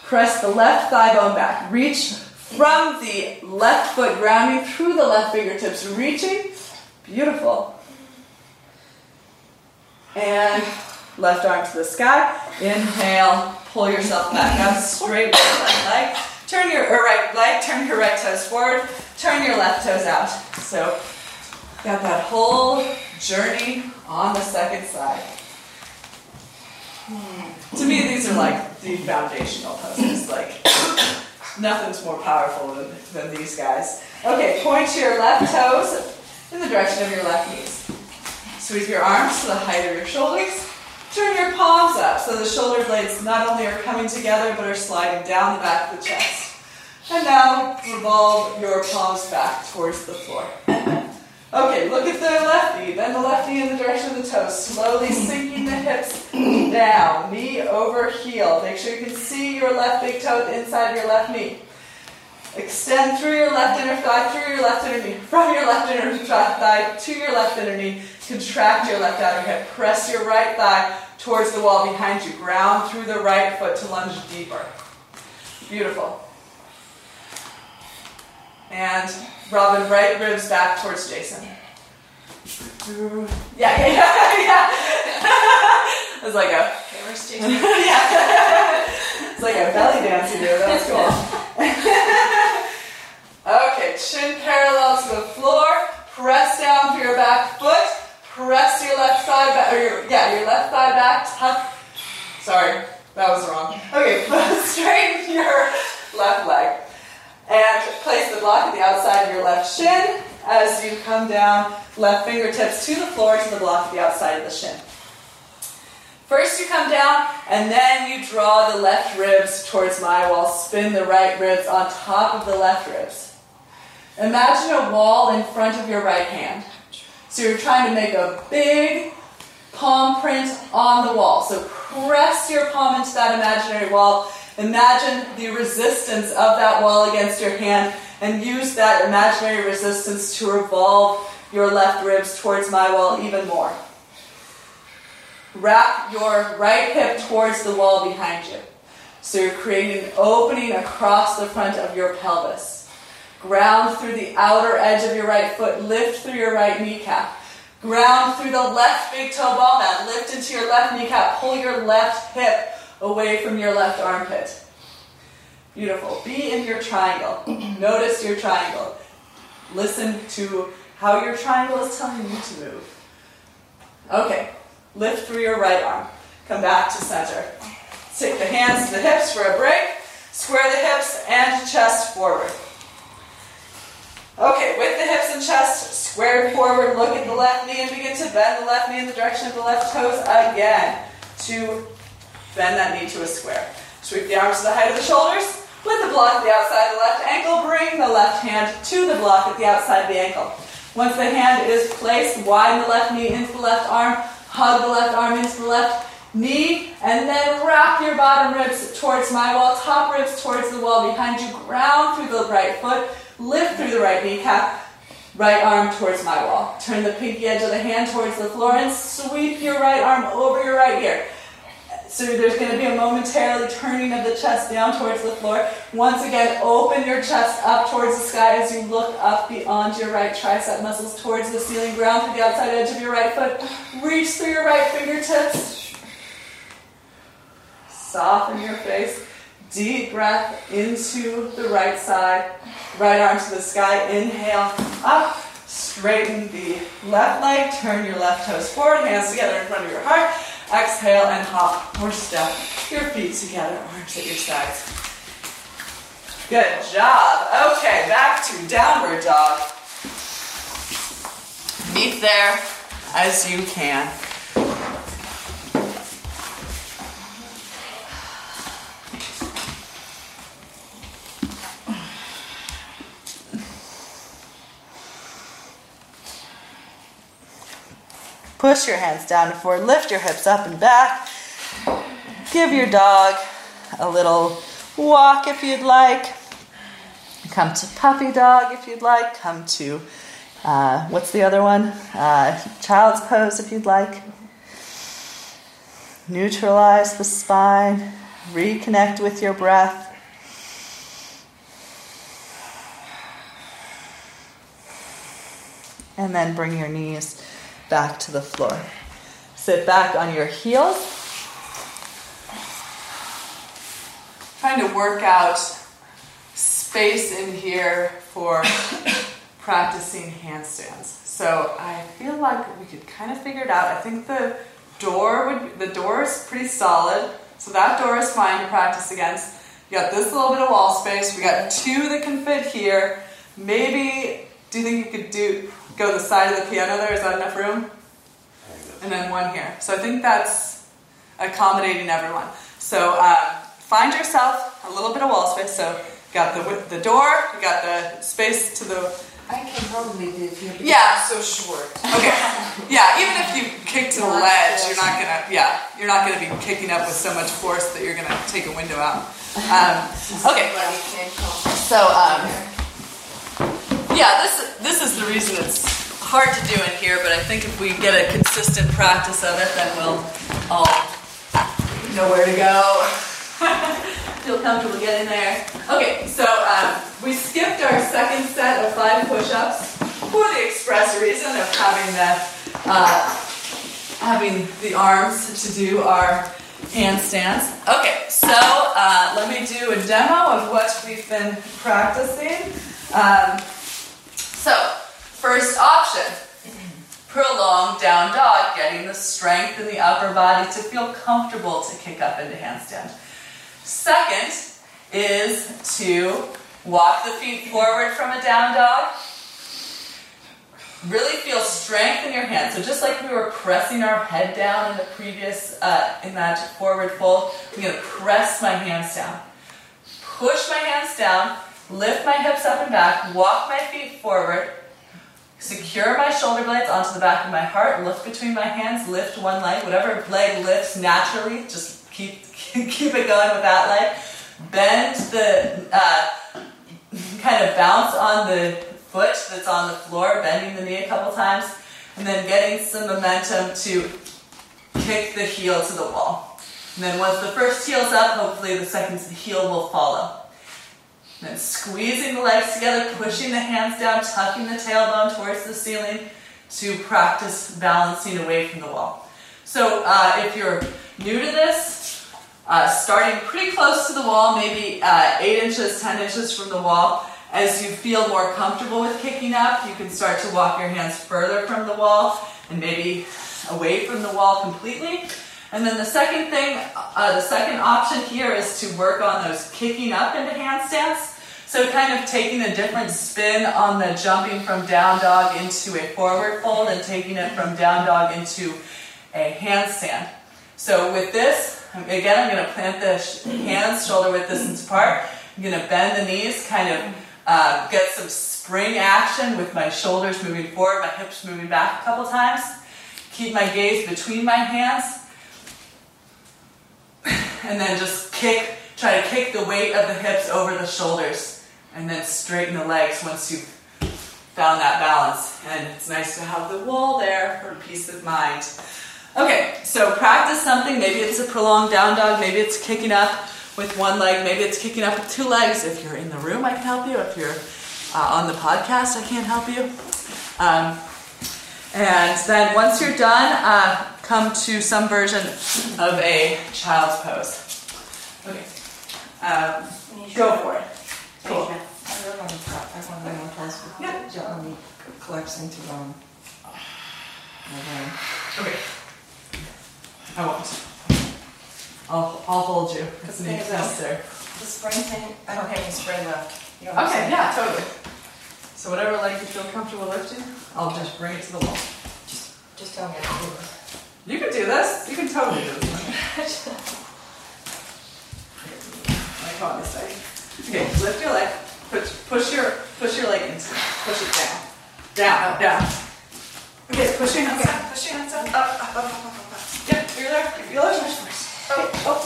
Press the left thigh bone back. Reach from the left foot grounding through the left fingertips, reaching. Beautiful. And left arm to the sky. Inhale, pull yourself back up, straight left leg. Turn your right leg, turn your right toes forward, turn your left toes out. So, got that whole journey on the second side. Hmm. To me, these are like the foundational poses. Like, nothing's more powerful than, than these guys. Okay, point your left toes in the direction of your left knees. Sweep your arms to the height of your shoulders. Turn your palms up so the shoulder blades not only are coming together but are sliding down the back of the chest. And now revolve your palms back towards the floor. Okay, look at the left knee. Bend the left knee in the direction of the toes. Slowly sinking the hips down. Knee over heel. Make sure you can see your left big toe inside of your left knee. Extend through your left inner thigh, through your left inner knee, from your left inner thigh to your left inner knee. Contract your left outer hip. Press your right thigh towards the wall behind you. Ground through the right foot to lunge deeper. Beautiful. And Robin, right ribs back towards Jason. Yeah, yeah, yeah, yeah. it's like a. Okay, where's Jason? yeah. it's like a belly dance you do. That's cool. okay, chin parallel to the floor. Press down through your back foot. Press your left side back, or your, yeah, your left thigh back. Tuck. Sorry, that was wrong. Okay, straighten your left leg. And place the block at the outside of your left shin as you come down, left fingertips to the floor to the block at the outside of the shin. First, you come down, and then you draw the left ribs towards my wall. Spin the right ribs on top of the left ribs. Imagine a wall in front of your right hand. So you're trying to make a big palm print on the wall. So press your palm into that imaginary wall. Imagine the resistance of that wall against your hand and use that imaginary resistance to revolve your left ribs towards my wall even more. Wrap your right hip towards the wall behind you. So you're creating an opening across the front of your pelvis. Ground through the outer edge of your right foot. Lift through your right kneecap. Ground through the left big toe ball mat. Lift into your left kneecap. Pull your left hip away from your left armpit. Beautiful. Be in your triangle. Notice your triangle. Listen to how your triangle is telling you to move. Okay. Lift through your right arm. Come back to center. Take the hands to the hips for a break. Square the hips and chest forward. Okay, with the hips and chest squared forward, look at the left knee and begin to bend the left knee in the direction of the left toes again to bend that knee to a square. Sweep the arms to the height of the shoulders. With the block at the outside of the left ankle, bring the left hand to the block at the outside of the ankle. Once the hand is placed, widen the left knee into the left arm, hug the left arm into the left knee, and then wrap your bottom ribs towards my wall, top ribs towards the wall behind you, ground through the right foot, lift through the right kneecap, right arm towards my wall. Turn the pinky edge of the hand towards the floor and sweep your right arm over your right ear. So there's going to be a momentarily turning of the chest down towards the floor. Once again, open your chest up towards the sky as you look up beyond your right tricep muscles towards the ceiling, ground through the outside edge of your right foot. Reach through your right fingertips. Soften your face. Deep breath into the right side. Right arm to the sky. Inhale up. Straighten the left leg. Turn your left toes forward. Hands together in front of your heart. Exhale and hop or step your feet together, arms at your sides. Good job. Okay, back to downward dog. Meet there. as you can. Push your hands down and forward, lift your hips up and back. Give your dog a little walk if you'd like. Come to puppy dog if you'd like. Come to, uh, what's the other one? Uh, child's pose if you'd like. Neutralize the spine. Reconnect with your breath. And then bring your knees back to the floor. Sit back on your heels. Trying to work out space in here for practicing handstands. So I feel like we could kind of figure it out. I think the door would the door is pretty solid, so that door is fine to practice against. You got this little bit of wall space. We got two that can fit here. Maybe do you think you could do go the side of the piano there? Is that enough room? And then one here. So I think that's accommodating everyone. So uh, find yourself a little bit of wall space. So you got the the door, you got the space to the. I can probably do it here Yeah. So short. Okay. Yeah. Even if you kick to the ledge, you're not gonna. Yeah. You're not gonna be kicking up with so much force that you're gonna take a window out. Um, okay. Everybody can come. So, um, yeah, this this is the reason it's hard to do in here, but I think if we get a consistent practice of it, then we'll all know where to go. Feel comfortable getting there. Okay, so um, we skipped our second set of five push-ups for the express reason of having the uh, having the arms to do our handstands. Okay, so uh, let me do a demo of what we've been practicing. Um, so, first option prolonged down dog, getting the strength in the upper body to feel comfortable to kick up into handstand. Second is to walk the feet forward from a down dog. Really feel strength in your hands. So just like we were pressing our head down in the previous, uh, in that forward fold, I'm going to press my hands down. Push my hands down, lift my hips up and back, walk my feet forward, secure my shoulder blades onto the back of my heart, lift between my hands, lift one leg, whatever leg lifts naturally, just keep, keep it going with that leg. Bend the, uh, kind of bounce on the foot that's on the floor, bending the knee a couple times, and then getting some momentum to kick the heel to the wall. And then once the first heel's up, hopefully the second heel will follow. Then squeezing the legs together, pushing the hands down, tucking the tailbone towards the ceiling to practice balancing away from the wall. So uh, if you're new to this, uh, starting pretty close to the wall, maybe uh, 8 inches, 10 inches from the wall, as you feel more comfortable with kicking up, you can start to walk your hands further from the wall and maybe away from the wall completely. And then the second thing, uh, the second option here is to work on those kicking up into handstands. So kind of taking a different spin on the jumping from down dog into a forward fold and taking it from down dog into a handstand. So with this, again, I'm going to plant the sh- hands shoulder width distance apart. I'm going to bend the knees, kind of uh, get some spring action with my shoulders moving forward, my hips moving back a couple times. Keep my gaze between my hands. And then just kick, try to kick the weight of the hips over the shoulders. And then straighten the legs once you've found that balance. And it's nice to have the wall there for peace of mind. Okay, so practice something. Maybe it's a prolonged down dog, maybe it's kicking up with one leg, maybe it's kicking up with two legs. If you're in the room, I can help you. If you're uh, on the podcast, I can't help you. Um, and then once you're done, uh, come to some version of a child's pose. Okay, um, go for it. Cool. I don't want to talk. I want to know class with Yeah. John only collapsing to um. Okay. I won't. I'll, I'll hold you. The It's necessary. The spring thing, I don't have any spring left. You know Okay, saying? yeah, totally. So whatever leg you feel comfortable lifting, I'll just bring it to the wall. Just, just tell me You can do this. You can totally do this. Like on this side. Okay, lift your leg. Push, push your push your leg into. Push it down. Down, down. Okay, push your hands up. Push your hands up. Up, up, up, up, up, up. Yep, you're there. You feel it? Oh, oh.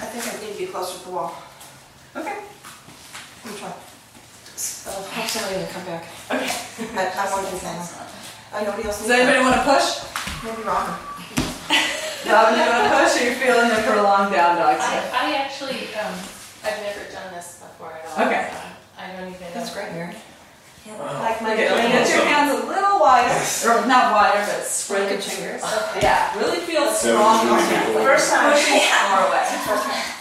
I think I need to be closer to the wall. Okay. Let me try. Uh, have somebody to come back. Okay. I, I want to do that. Nobody else Does needs anybody want to push? that. Maybe Robin. Robin, you want to push or you feeling the prolonged down dog I. I actually, um, I've never done this before at all. Okay. I don't even know. That's great, Mary. Like my Okay, get your hands a little wider, or not wider, but spread your fingers. Yeah, really feel strong in your hands. Like First time. pushing more away.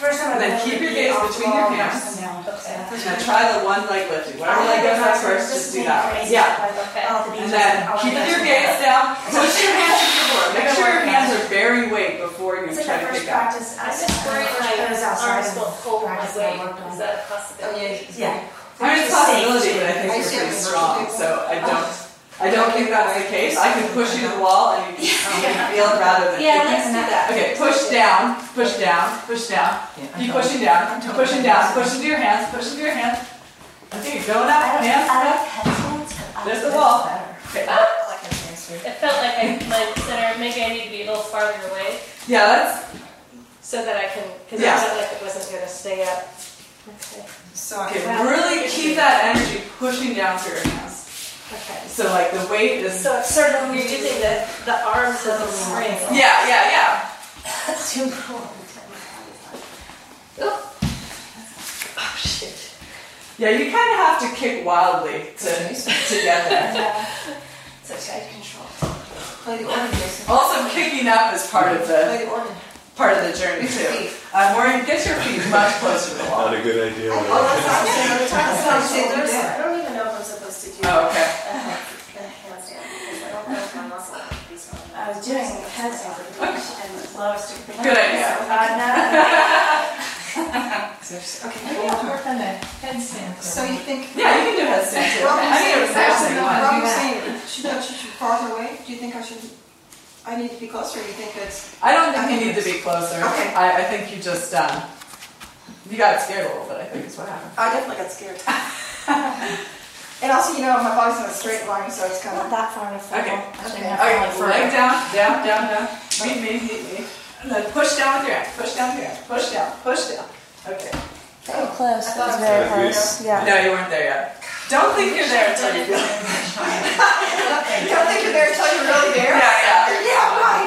First time And then keep your gaze between your hands. Now try the one leg lifting. Whatever leg goes up first, just do that. one. Yeah. Okay. And then keep your gaze down. Push your hands to the floor. Make sure your hands are bearing weight before you try to kick up. I'm just worried my arms will hold my weight. Is that a Oh, possibility? yeah. I mean, it's a possibility, but I think I you're see pretty it. strong, so I don't, I don't think that's the case. I can push you to the wall and you can you can feel it rather than Yeah, kicking. let's do that. Okay, push down, push down, push down. Keep pushing down, pushing down, push into your hands, push into your hands. Okay, you're going up, hands up. There's the wall. Okay. I like that answer. It felt like I, my center, maybe I need to be a little farther away Yeah, that's, so that I can, because Yeah. I felt like it wasn't gonna stay up. Okay. So I okay, can. really keep that energy pushing down through your hands. Okay. So like the weight is, So it's sort of, you're using the, the arms as a spring. yeah, yeah, yeah. That's too cold. Oh. Oh, shit. Yeah, you kind of have to kick wildly to, to get there. Yeah. It's a tight control. Play the organ, Also, kicking up is part of the Play the organ. Part of the journey too. Uh, Maureen, get your feet much closer to the wall. Not a good idea. Oh, that's not the same other time. That's not the same other I don't even know if I'm supposed to do Oh, okay. a handstand because I don't know if my muscle would be strong. I was doing a headstand and lowest to Good idea. Okay. Maybe I'll work on the headstand. So you think? Yeah, you can do headstand too. Robin's I think it was saying, actually one. Robin's saying, should I should you farther away? Do you think I should? I need to be closer. You think it's? I don't think you need to be closer. Okay. I, I think you just um, you got scared a little bit. I think is what happened. I definitely got scared. and also, you know, my body's in a straight line, so it's kind of. not that far enough. fall. Okay. Actually, Okay. not falling Okay. further. Leg down, down, down, down. Meet me, meet me. And then push down with your hand. Push down with your hand. Push down. Push down. Okay. Very close. I That thought was very close. Yeah. No, you weren't there yet. Don't think you're there until you feel. it. You don't think you're there until you're really there? Yeah, yeah. Yeah, right.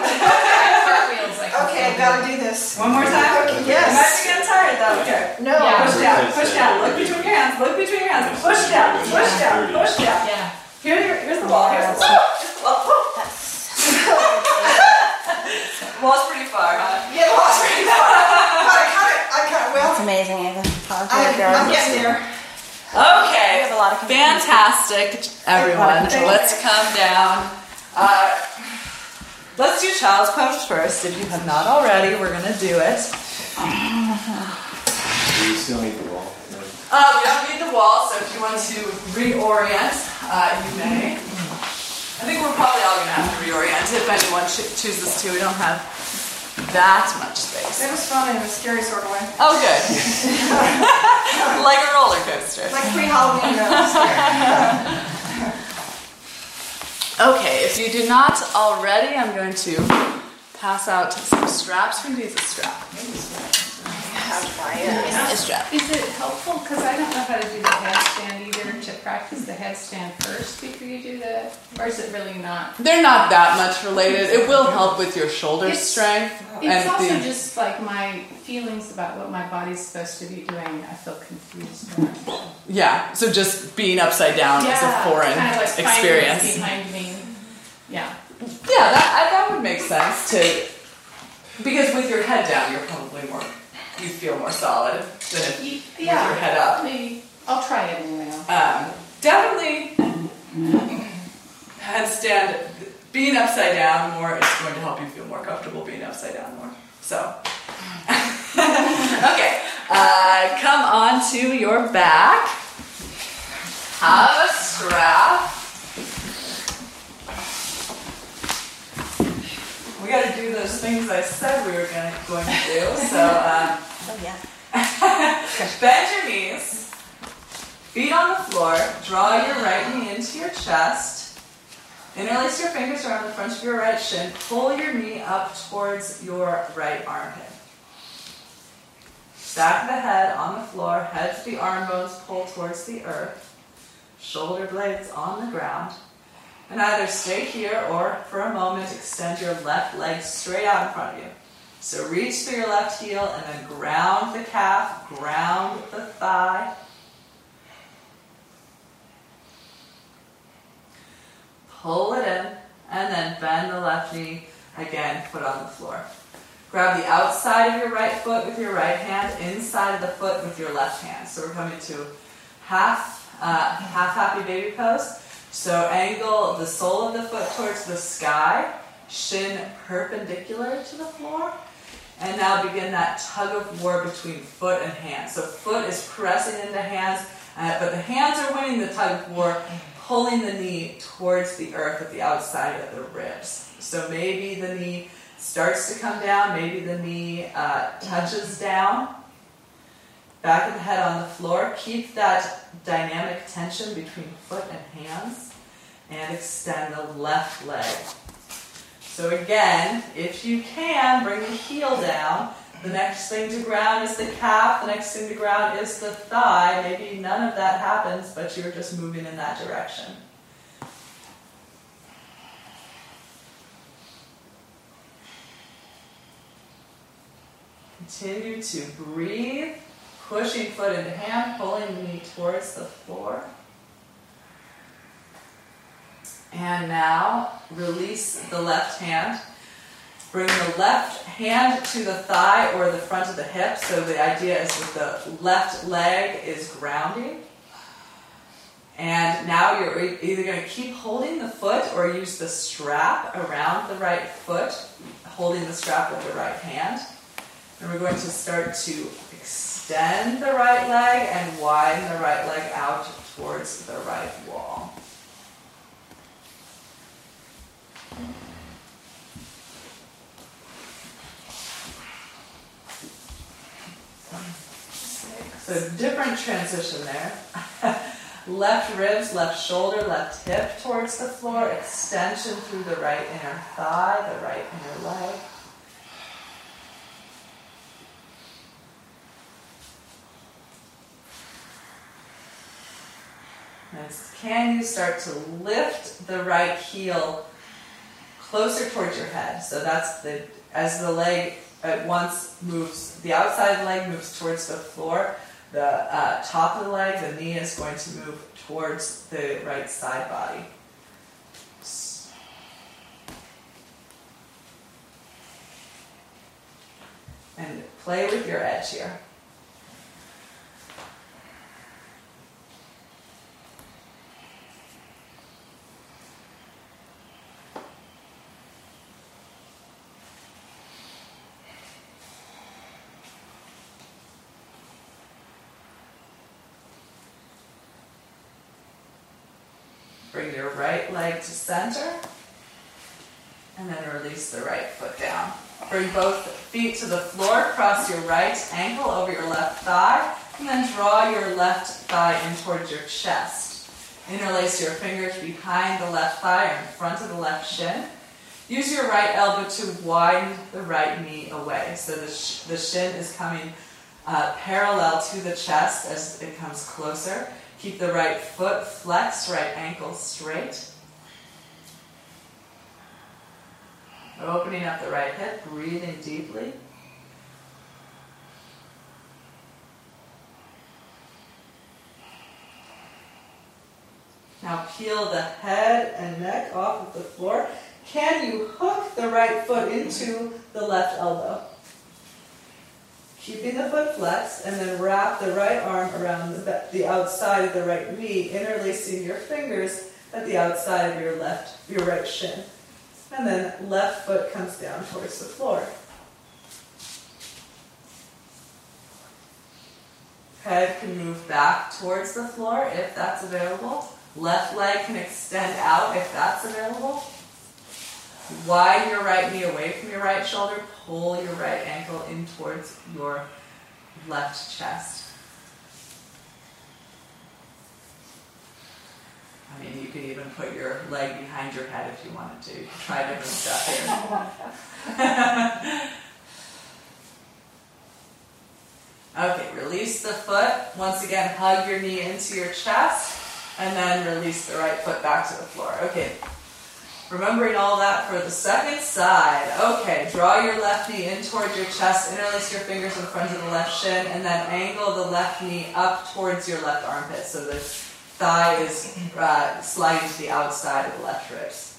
Cartwheels like. Okay, I gotta do this. One more time. Okay, You might yes. be getting tired though. Okay. No. Yeah. Push down, push down, look between your hands, look between your hands, push down, push down, push down. Yeah. Here, here here's the wall, here's the wall. Here's the wall. Wall's pretty far, huh? Yeah, well, it's pretty far. But I kind of, I kind of, well, It's amazing, Ava. I'm. I'm getting there. Okay, have a lot of fantastic, everyone. Let's come down. Uh, let's do child's pose first. If you have not already, we're gonna do it. You still need the wall. no? Uh, we don't need the wall, so if you want to reorient, uh, you may. I think we're probably all gonna have to reorient if anyone cho- chooses to. We don't have that much space. It was fun in a scary sort of way. Oh, good. like a roller coaster. It's like pre-Halloween. uh, Okay, if you do not already, I'm going to pass out some straps from Jesus Strap. Is strap. Is it helpful? Because I don't know how to do the headstand either, to practice the headstand first before you do the, or is it really not? They're not that much related. It will help with your shoulder It's- strength. It's and also the- just like my feelings about what my body's supposed to be doing. I feel confused. yeah, so just being upside down is a foreign kind of like experience. what's behind me. Yeah. Yeah, that, I, that would make sense to because with your head down, you're probably more you feel more solid than if Y- with your head up. Maybe I'll try it anyway. Um, definitely headstand. Being upside down more is going to help you feel more comfortable being upside down more. So, okay, uh, come on to your back. Have a strap. Things I said we were gonna, going to do. So um, Oh, yeah. bend your knees, feet on the floor, draw your right knee into your chest, interlace your fingers around the front of your right shin, pull your knee up towards your right armpit. Back of the head on the floor, head to the arm bones pull towards the earth, shoulder blades on the ground. And either stay here or for a moment extend your left leg straight out in front of you. So reach through your left heel and then ground the calf, ground the thigh. Pull it in and then bend the left knee again, foot on the floor. Grab the outside of your right foot with your right hand, inside of the foot with your left hand. So we're coming to half, uh, half happy baby pose. So angle the sole of the foot towards the sky, shin perpendicular to the floor. And now begin that tug of war between foot and hand. So foot is pressing into hands, uh, but the hands are winning the tug of war, pulling the knee towards the earth at the outside of the ribs. So maybe the knee starts to come down, maybe the knee uh, touches down. Back of the head on the floor. Keep that dynamic tension between foot and hands. And extend the left leg. So again, if you can, bring the heel down. The next thing to ground is the calf. The next thing to ground is the thigh. Maybe none of that happens, but you're just moving in that direction. Continue to breathe, pushing foot into hand, pulling the knee towards the floor. And now release the left hand. Bring the left hand to the thigh or the front of the hip. So the idea is that the left leg is grounding. And now you're either going to keep holding the foot or use the strap around the right foot, holding the strap with the right hand. And we're going to start to extend the right leg and widen the right leg out towards the right wall. So different transition there. left ribs, left shoulder, left hip towards the floor, extension through the right inner thigh, the right inner leg. Can you start to lift the right heel closer towards your head? So that's the as the leg at once moves, the outside leg moves towards the floor. The uh, top of the leg, the knee is going to move towards the right side body. And play with your edge here. Bring your right to center. And then release the right foot down. Bring both feet to the floor. Cross your right ankle over your left thigh. And then draw your left thigh in towards your chest. Interlace your fingers behind the left thigh or in front of the left shin. Use your right elbow to widen the right knee away. So the, sh- the shin is coming uh, parallel to the chest as it comes closer. Keep the right foot flexed, right ankle straight. Opening up the right hip, breathing deeply. Now peel the head and neck off of the floor. Can you hook the right foot into the left elbow? Keeping the foot flexed and then wrap the right arm around the, the outside of the right knee, interlacing your fingers at the outside of your left, your right shin. And then left foot comes down towards the floor. Head can move back towards the floor if that's available. Left leg can extend out if that's available. Widen your right knee away from your right shoulder. Pull your right ankle in towards your left chest. I mean, you could even put your leg behind your head if you wanted to. Try different stuff here. okay, release the foot. Once again, hug your knee into your chest, and then release the right foot back to the floor. Okay, remembering all that for the second side. Okay, draw your left knee in towards your chest, interlace your fingers in front of the left shin, and then angle the left knee up towards your left armpit so the thigh is uh, sliding to the outside of the left ribs.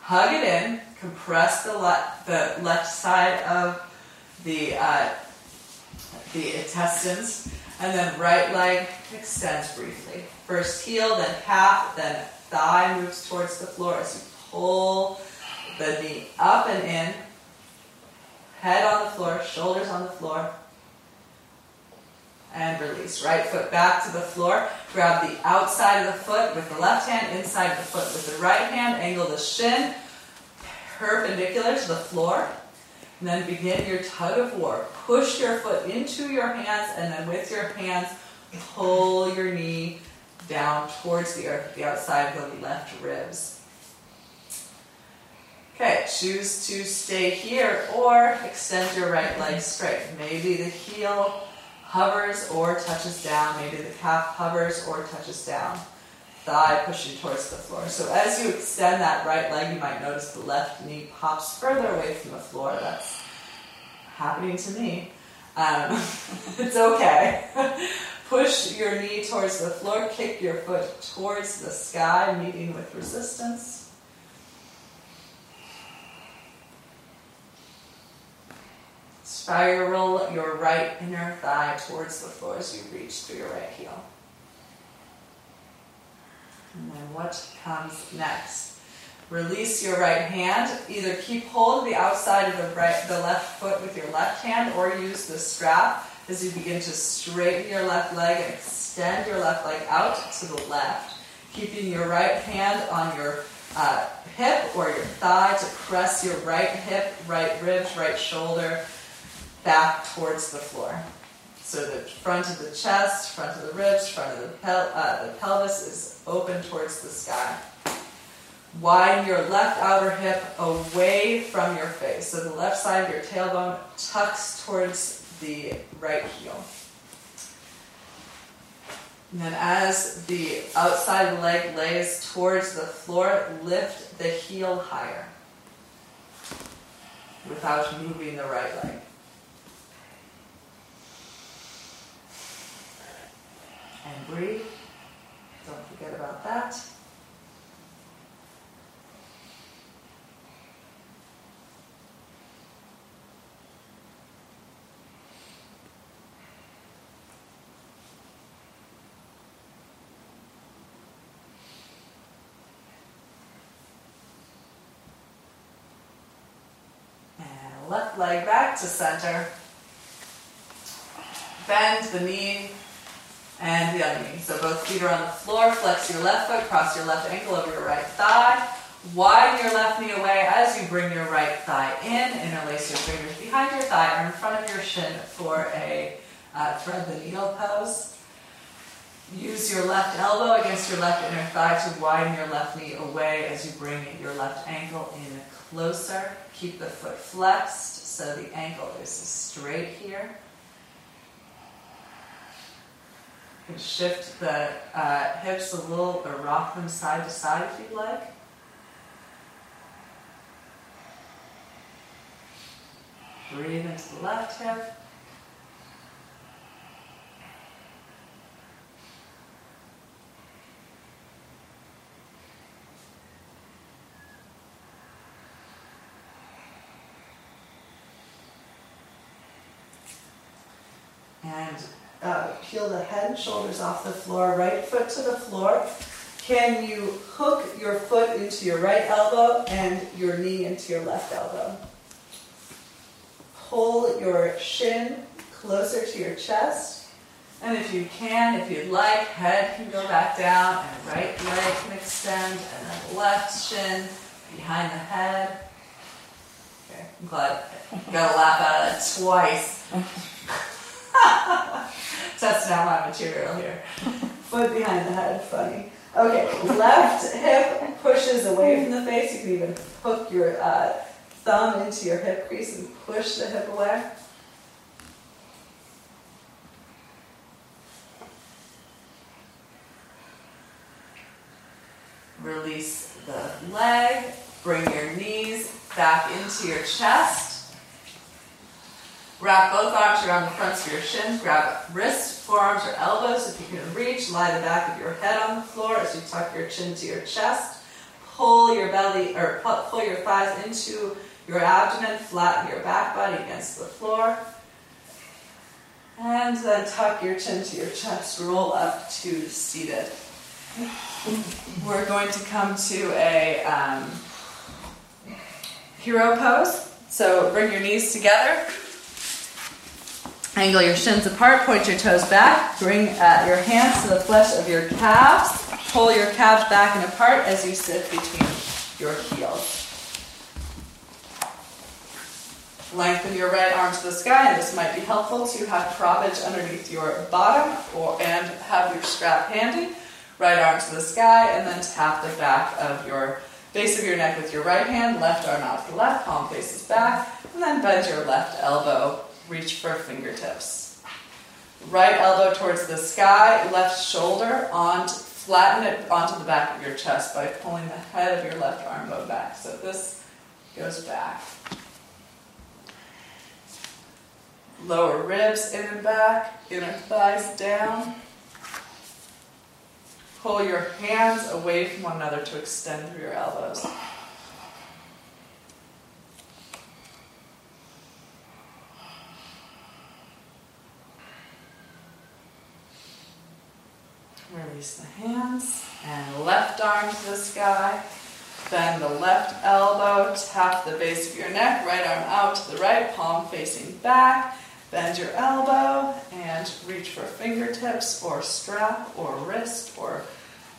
Hug it in, compress the, le- the left side of the, uh, the intestines, and then right leg extends briefly. First heel, then calf, then thigh moves towards the floor as you pull the knee up and in, head on the floor, shoulders on the floor, and release. Right foot back to the floor. Grab the outside of the foot with the left hand, inside the foot with the right hand. Angle the shin perpendicular to the floor. And then begin your tug of war. Push your foot into your hands, and then with your hands, pull your knee down towards the earth, the outside of the left ribs. Okay, choose to stay here or extend your right leg straight. Maybe the heel hovers or touches down. Maybe the calf hovers or touches down. Thigh pushing towards the floor. So as you extend that right leg, you might notice the left knee pops further away from the floor. That's happening to me. Um, it's okay. Push your knee towards the floor, kick your foot towards the sky, meeting with resistance. Spiral your right inner thigh towards the floor as you reach through your right heel. And then what comes next? Release your right hand. Either keep hold of the outside of the right, the left foot with your left hand, or use the strap as you begin to straighten your left leg and extend your left leg out to the left, keeping your right hand on your uh, hip or your thigh to press your right hip, right ribs, right shoulder back towards the floor. So the front of the chest, front of the ribs, front of the, pel- uh, the pelvis is open towards the sky. Widen your left outer hip away from your face. So the left side of your tailbone tucks towards the right heel. And then as the outside leg lays towards the floor, lift the heel higher without moving the right leg. And breathe. Don't forget about that. Left leg back to center. Bend the knee and the other knee. So both feet are on the floor. Flex your left foot, cross your left ankle over your right thigh. Widen your left knee away as you bring your right thigh in. Interlace your fingers behind your thigh or in front of your shin for a uh, thread the needle pose. Use your left elbow against your left inner thigh to widen your left knee away as you bring your left ankle in closer. Keep the foot flexed so the ankle is straight here. You can shift the uh, hips a little or rock them side to side if you'd like. Breathe into the left hip. And uh, peel the head and shoulders off the floor, right foot to the floor. Can you hook your foot into your right elbow and your knee into your left elbow? Pull your shin closer to your chest. And if you can, if you'd like, head can go back down and right leg can extend and then left shin behind the head. Okay, I'm glad. got a laugh out of that twice. Testing not my material here. Foot behind the head, funny. Okay, left hip pushes away from the face. You can even hook your uh, thumb into your hip crease and push the hip away. Release the leg. Bring your knees back into your chest. Wrap both arms around the fronts of your shins. Grab wrists, forearms, or elbows if you can reach. Lie the back of your head on the floor as you tuck your chin to your chest. Pull your belly or pull your thighs into your abdomen. Flatten your back body against the floor. And then tuck your chin to your chest. Roll up to seated. We're going to come to a um, hero pose. So bring your knees together. Angle your shins apart, point your toes back, bring uh, your hands to the flesh of your calves, pull your calves back and apart as you sit between your heels. Lengthen your right arm to the sky, and this might be helpful to have croppage underneath your bottom or and have your strap handy. Right arm to the sky, and then tap the back of your base of your neck with your right hand, left arm out to the left, palm faces back, and then bend your left elbow reach for fingertips. Right elbow towards the sky, left shoulder on, flatten it onto the back of your chest by pulling the head of your left arm bone back. So this goes back. Lower ribs in and back, inner thighs down. Pull your hands away from one another to extend through your elbows. Release the hands and left arm to the sky. Bend the left elbow, tap the base of your neck, right arm out to the right, palm facing back. Bend your elbow and reach for fingertips or strap or wrist or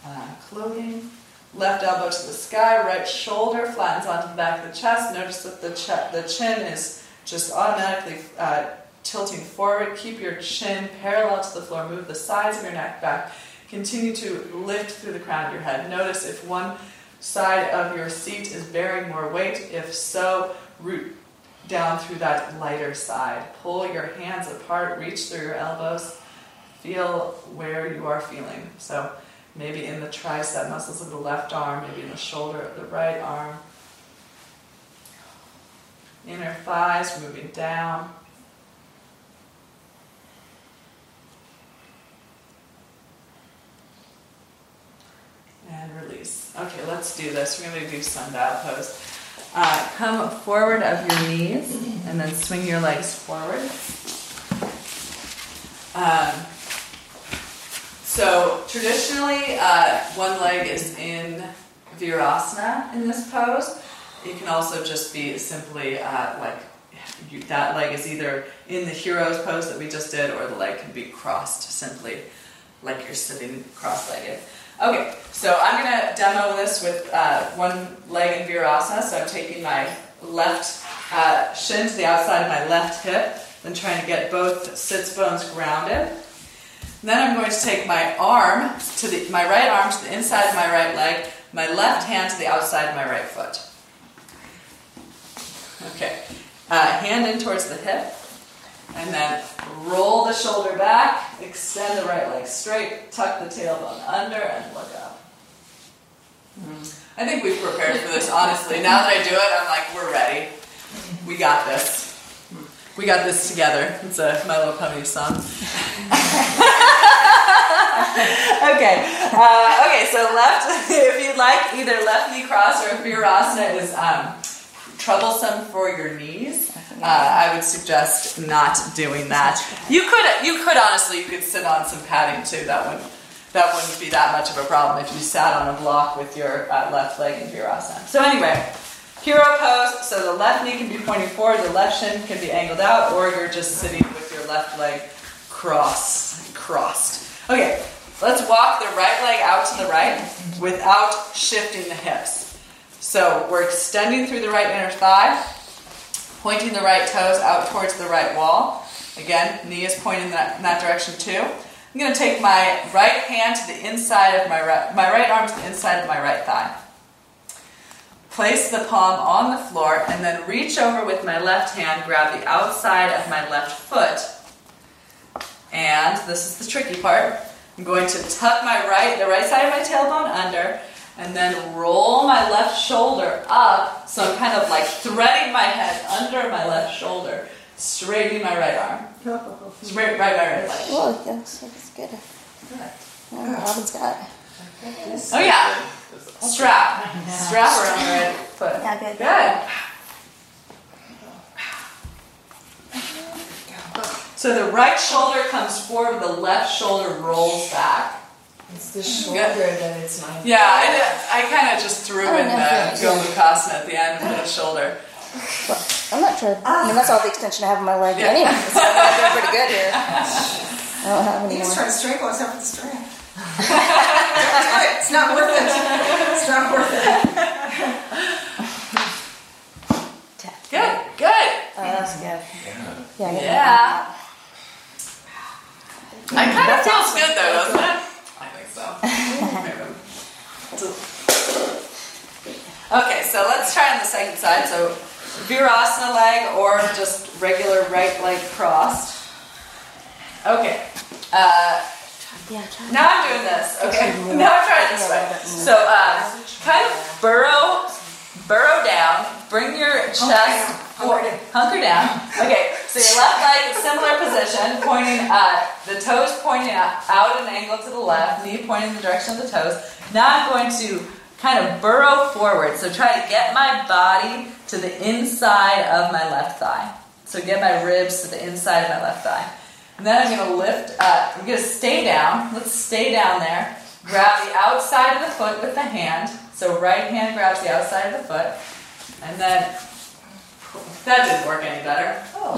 uh, clothing. Left elbow to the sky, right shoulder flattens onto the back of the chest. Notice that the, ch- the chin is just automatically uh, tilting forward. Keep your chin parallel to the floor. Move the sides of your neck back. Continue to lift through the crown of your head. Notice if one side of your seat is bearing more weight. If so, root down through that lighter side. Pull your hands apart, reach through your elbows. Feel where you are feeling. So maybe in the tricep muscles of the left arm, maybe in the shoulder of the right arm. Inner thighs moving down. And release. Okay, let's do this. We're going to do sundial pose. Uh, come forward of your knees and then swing your legs forward. Um, so traditionally, uh, one leg is in Virasana in this pose. It can also just be simply uh, like you, that leg is either in the hero's pose that we just did, or the leg can be crossed simply like you're sitting cross-legged. Okay, so I'm going to demo this with uh, one leg in Virasana. So I'm taking my left uh, shin to the outside of my left hip, then trying to get both sits bones grounded. Then I'm going to take my arm to the my right arm to the inside of my right leg, my left hand to the outside of my right foot. Okay, uh, hand in towards the hip, and then roll the shoulder back, extend the right leg straight, tuck the tailbone under, and look up. I think we've prepared for this, honestly. Now that I do it, I'm like, we're ready. We got this. We got this together. It's a My Little Pony song. okay. Uh, okay, so left, if you'd like, either left knee cross or if Virasana is um, troublesome for your knees, uh, I would suggest not doing that. You could, you could honestly, you could sit on some padding too. That wouldn't, that wouldn't be that much of a problem if you sat on a block with your uh, left leg in Virasana. So anyway, hero pose. So the left knee can be pointing forward, the left shin can be angled out, or you're just sitting with your left leg crossed. Crossed. Okay, let's walk the right leg out to the right without shifting the hips. So we're extending through the right inner thigh, pointing the right toes out towards the right wall. Again, knee is pointing that, in that direction too. I'm going to take my right hand to the inside of my right, my right arm to the inside of my right thigh. Place the palm on the floor and then reach over with my left hand, grab the outside of my left foot. And this is the tricky part. I'm going to tuck my right, the right side of my tailbone under, and then roll my left shoulder up. So I'm kind of like threading my head under my left shoulder, straightening my right arm. Oh. Straight right, my right leg. Whoa, that's, that's good. Oh, Robin's got it. Oh yeah, strap, strap around the right foot. Yeah, good. Good. So the right shoulder comes forward, the left shoulder rolls back. It's the shoulder that it's not. Yeah, I, I kind of just threw Oh, in no, the thank. Gomukhasana at the end for the shoulder. Well, I'm not sure. I mean, that's all the extension I have in my leg Yeah. anyway. So I'm doing pretty good here. I don't have any He's more. trying to strangle us out with the string. Don't do it. It's not worth it. It's not worth it. Good, good. Oh, that's good. Yeah. I get Yeah. that. I kind of feels good though, doesn't it? I think so. Okay, so let's try on the second side. So Virasana leg or just regular right leg crossed. Okay. Uh, Yeah, now I'm doing this. Okay. Now I'm trying this way. So uh, kind of burrow, burrow down. Bring your chest. Hunker Hunker down. Okay. So your left leg similar position, pointing uh, the toes pointing out, out at an angle to the left, knee pointing in the direction of the toes. Now I'm going to kind of burrow forward. So try to get my body to the inside of my left thigh. So get my ribs to the inside of my left thigh. And then I'm going to lift up. I'm going to stay down. Let's stay down there. Grab the outside of the foot with the hand. So right hand grabs the outside of the foot. And then, that didn't work any better. Oh.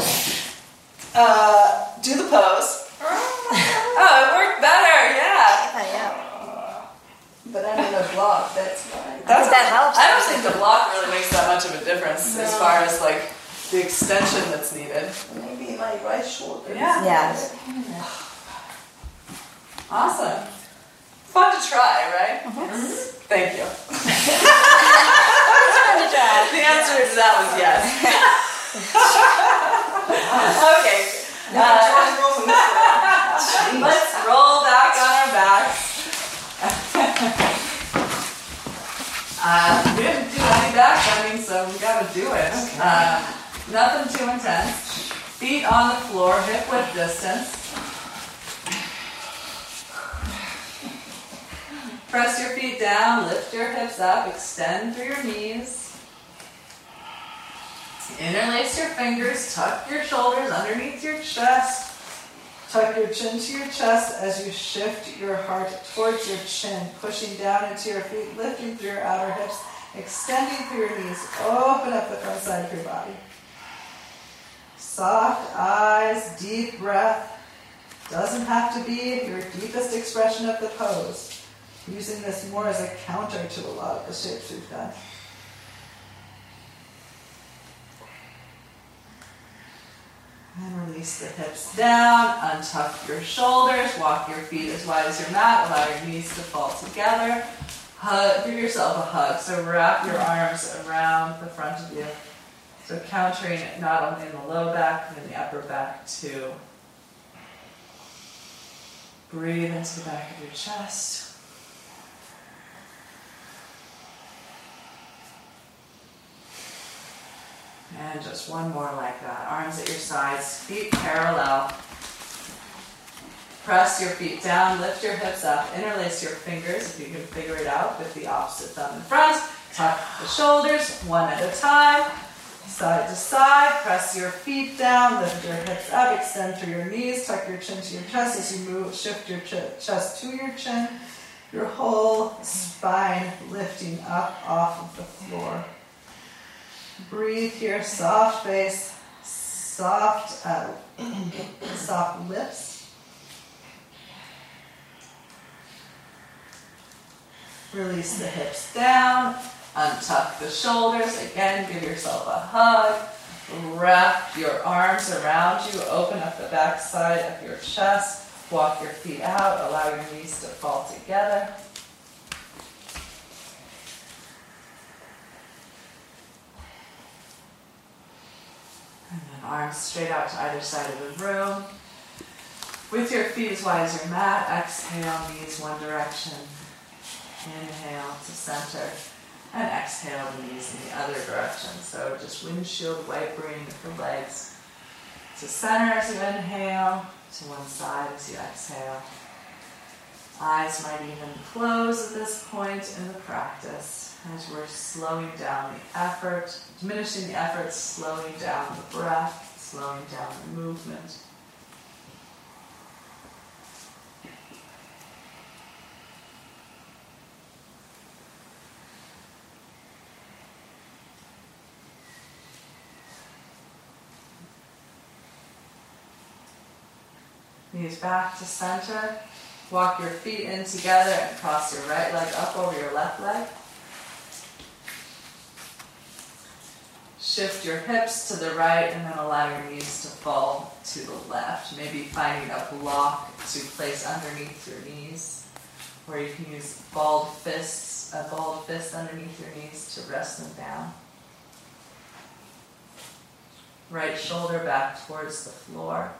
Uh, do the pose. Oh, it worked better, yeah. Yeah. But I'm in a block, that's why. That's, that helps. I don't think the block really makes that much of a difference as far as like the extension that's needed. Maybe my right shoulder. Yeah. Yeah. Awesome. Fun to try, right? Thank you. The answer to that was yes. okay. Uh, John's rolling this way. let's roll back on our backs. uh, we didn't do any back bending, so we gotta do it. Uh, nothing too intense. Feet on the floor, hip width distance. Press your feet down, lift your hips up, extend through your knees. Interlace your fingers, tuck your shoulders underneath your chest. Tuck your chin to your chest as you shift your heart towards your chin, pushing down into your feet, lifting through your outer hips, extending through your knees. Open up the front side of your body. Soft eyes, deep breath. Doesn't have to be your deepest expression of the pose. Using this more as a counter to a lot of the shapes we've done. And release the hips down, untuck your shoulders, walk your feet as wide as your mat, allow your knees to fall together. Hug, give yourself a hug. So wrap your arms around the front of you. So countering it not only in the low back, but in the upper back too. Breathe into the back of your chest. And just one more like that. Arms at your sides, feet parallel. Press your feet down, lift your hips up, interlace your fingers if you can figure it out with the opposite thumb in front. Tuck the shoulders one at a time, side to side. Press your feet down, lift your hips up, extend through your knees, tuck your chin to your chest as you move, shift your ch- chest to your chin, your whole spine lifting up off of the floor. Breathe here, soft face, soft, uh, soft lips. Release the hips down, Untuck the shoulders. Again, give yourself a hug. Wrap your arms around you. Open up the back side of your chest. Walk your feet out. Allow your knees to fall together. Arms straight out to either side of the room. With your feet as wide as your mat, exhale, knees one direction. Inhale to center. And exhale, the knees in the other direction. So just windshield wipering the legs to center as you inhale, to one side as you exhale. Eyes might even close at this point in the practice as we're slowing down the effort, diminishing the effort, slowing down the breath, slowing down the movement. Knees back to center. Walk your feet in together and cross your right leg up over your left leg. Shift your hips to the right and then allow your knees to fall to the left. Maybe finding a block to place underneath your knees. Or you can use balled fists, a balled fist underneath your knees to rest them down. Right shoulder back towards the floor.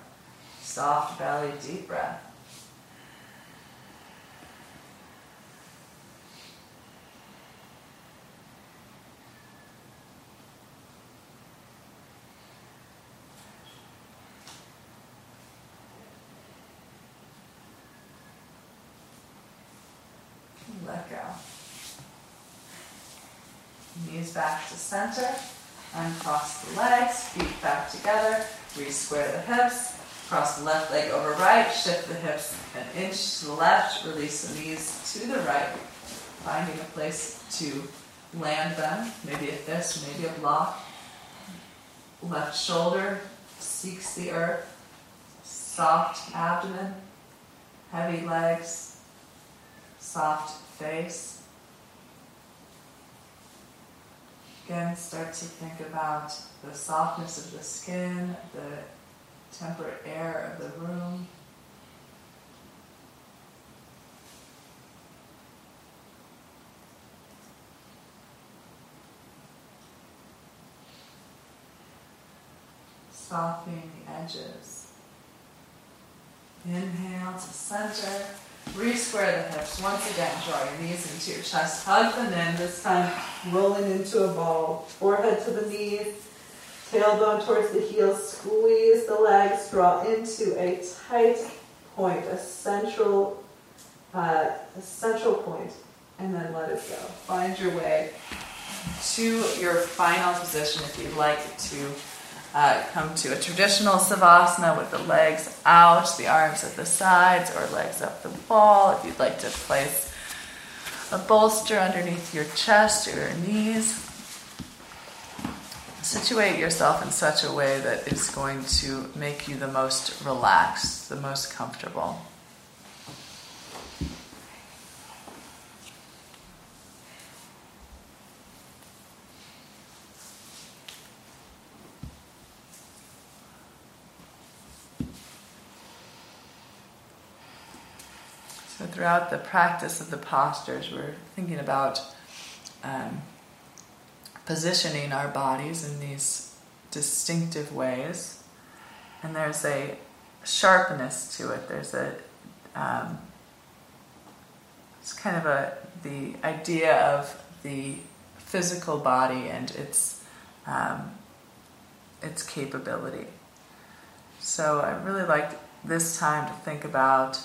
Soft belly, deep breath. Let go. Knees back to center. Uncross the legs, feet back together. Re-square the hips. Cross the left leg over right. Shift the hips an inch to the left. Release the knees to the right. Finding a place to land them. Maybe a fist, maybe a block. Left shoulder seeks the earth. Soft abdomen. Heavy legs. Soft face. Again, start to think about the softness of the skin, the temperate air of the room. Softening the edges. Inhale to center. Re-square the hips. Once again, draw your knees into your chest. Hug them in. This time, rolling into a ball. Forehead to the knees. Tailbone towards the heels. Squeeze the legs. Draw into a tight point, a central, uh, a central point, and then let it go. Find your way to your final position if you'd like to uh, come to a traditional savasana with the legs out, the arms at the sides, or legs up the wall. If you'd like to place a bolster underneath your chest or your knees, situate yourself in such a way that is going to make you the most relaxed, the most comfortable. Throughout the practice of the postures, we're thinking about um, positioning our bodies in these distinctive ways. And there's a sharpness to it. There's a, um, it's kind of a, the idea of the physical body and its, um, its capability. So I really like this time to think about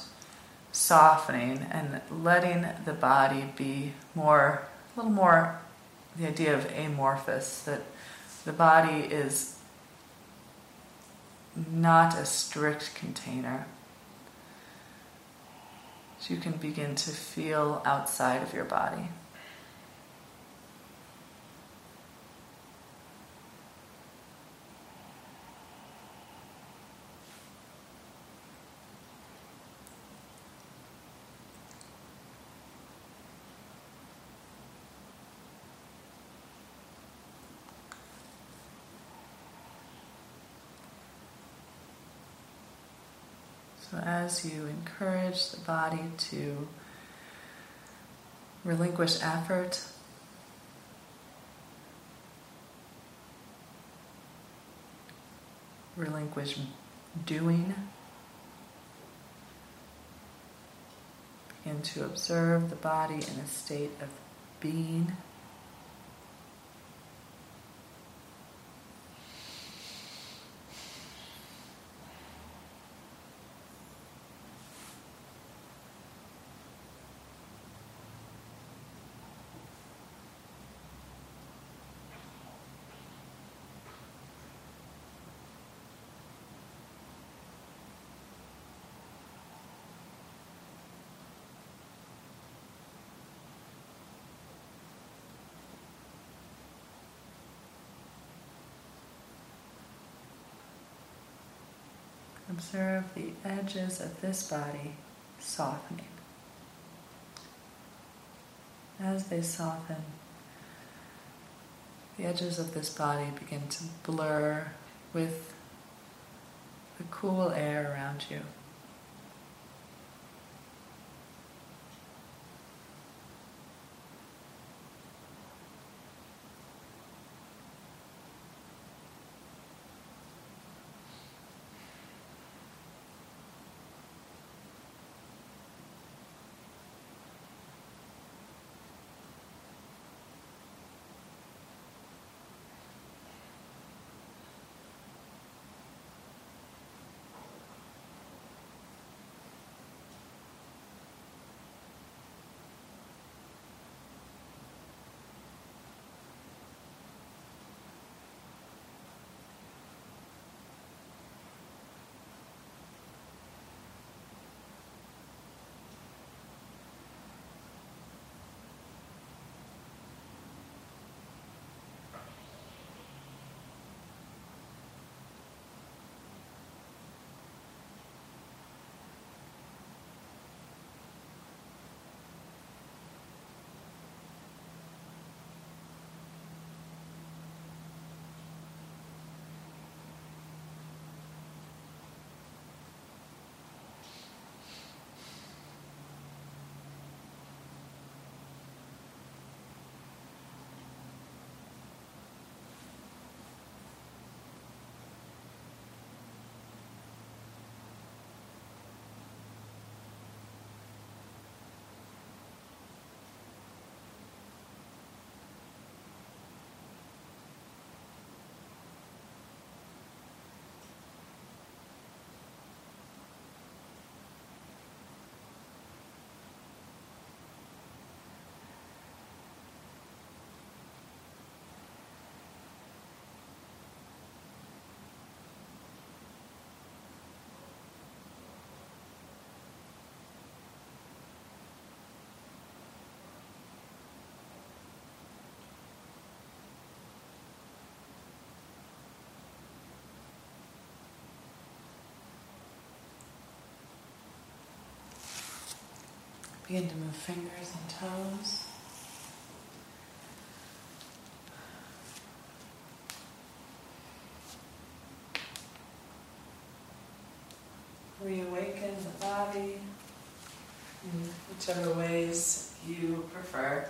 softening and letting the body be more, a little more, the idea of amorphous, that the body is not a strict container. So you can begin to feel outside of your body. So, as you encourage the body to relinquish effort, relinquish doing, begin to observe the body in a state of being. Observe the edges of this body softening. As they soften, the edges of this body begin to blur with the cool air around you. Begin to move fingers and toes. Reawaken the body in whichever ways you prefer.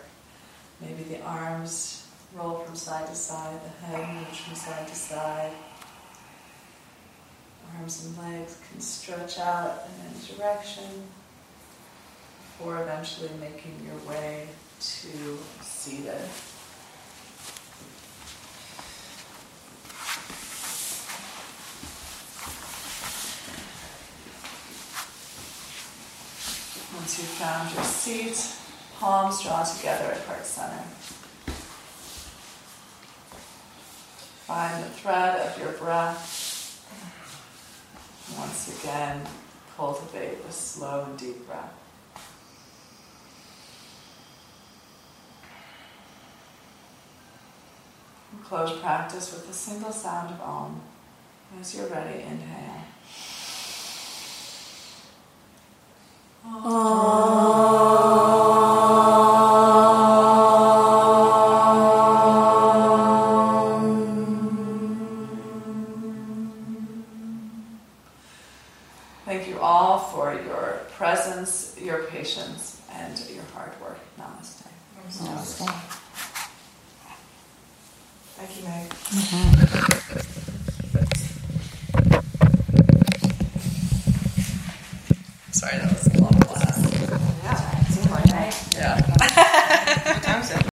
Maybe the arms roll from side to side, the head moves from side to side. Arms and legs can stretch out in any direction before eventually making your way to seated. Once you've found your seat, palms draw together at heart center. Find the thread of your breath. Once again, cultivate a slow and deep breath. Close practice with a single sound of Om. As you're ready, inhale. Thank you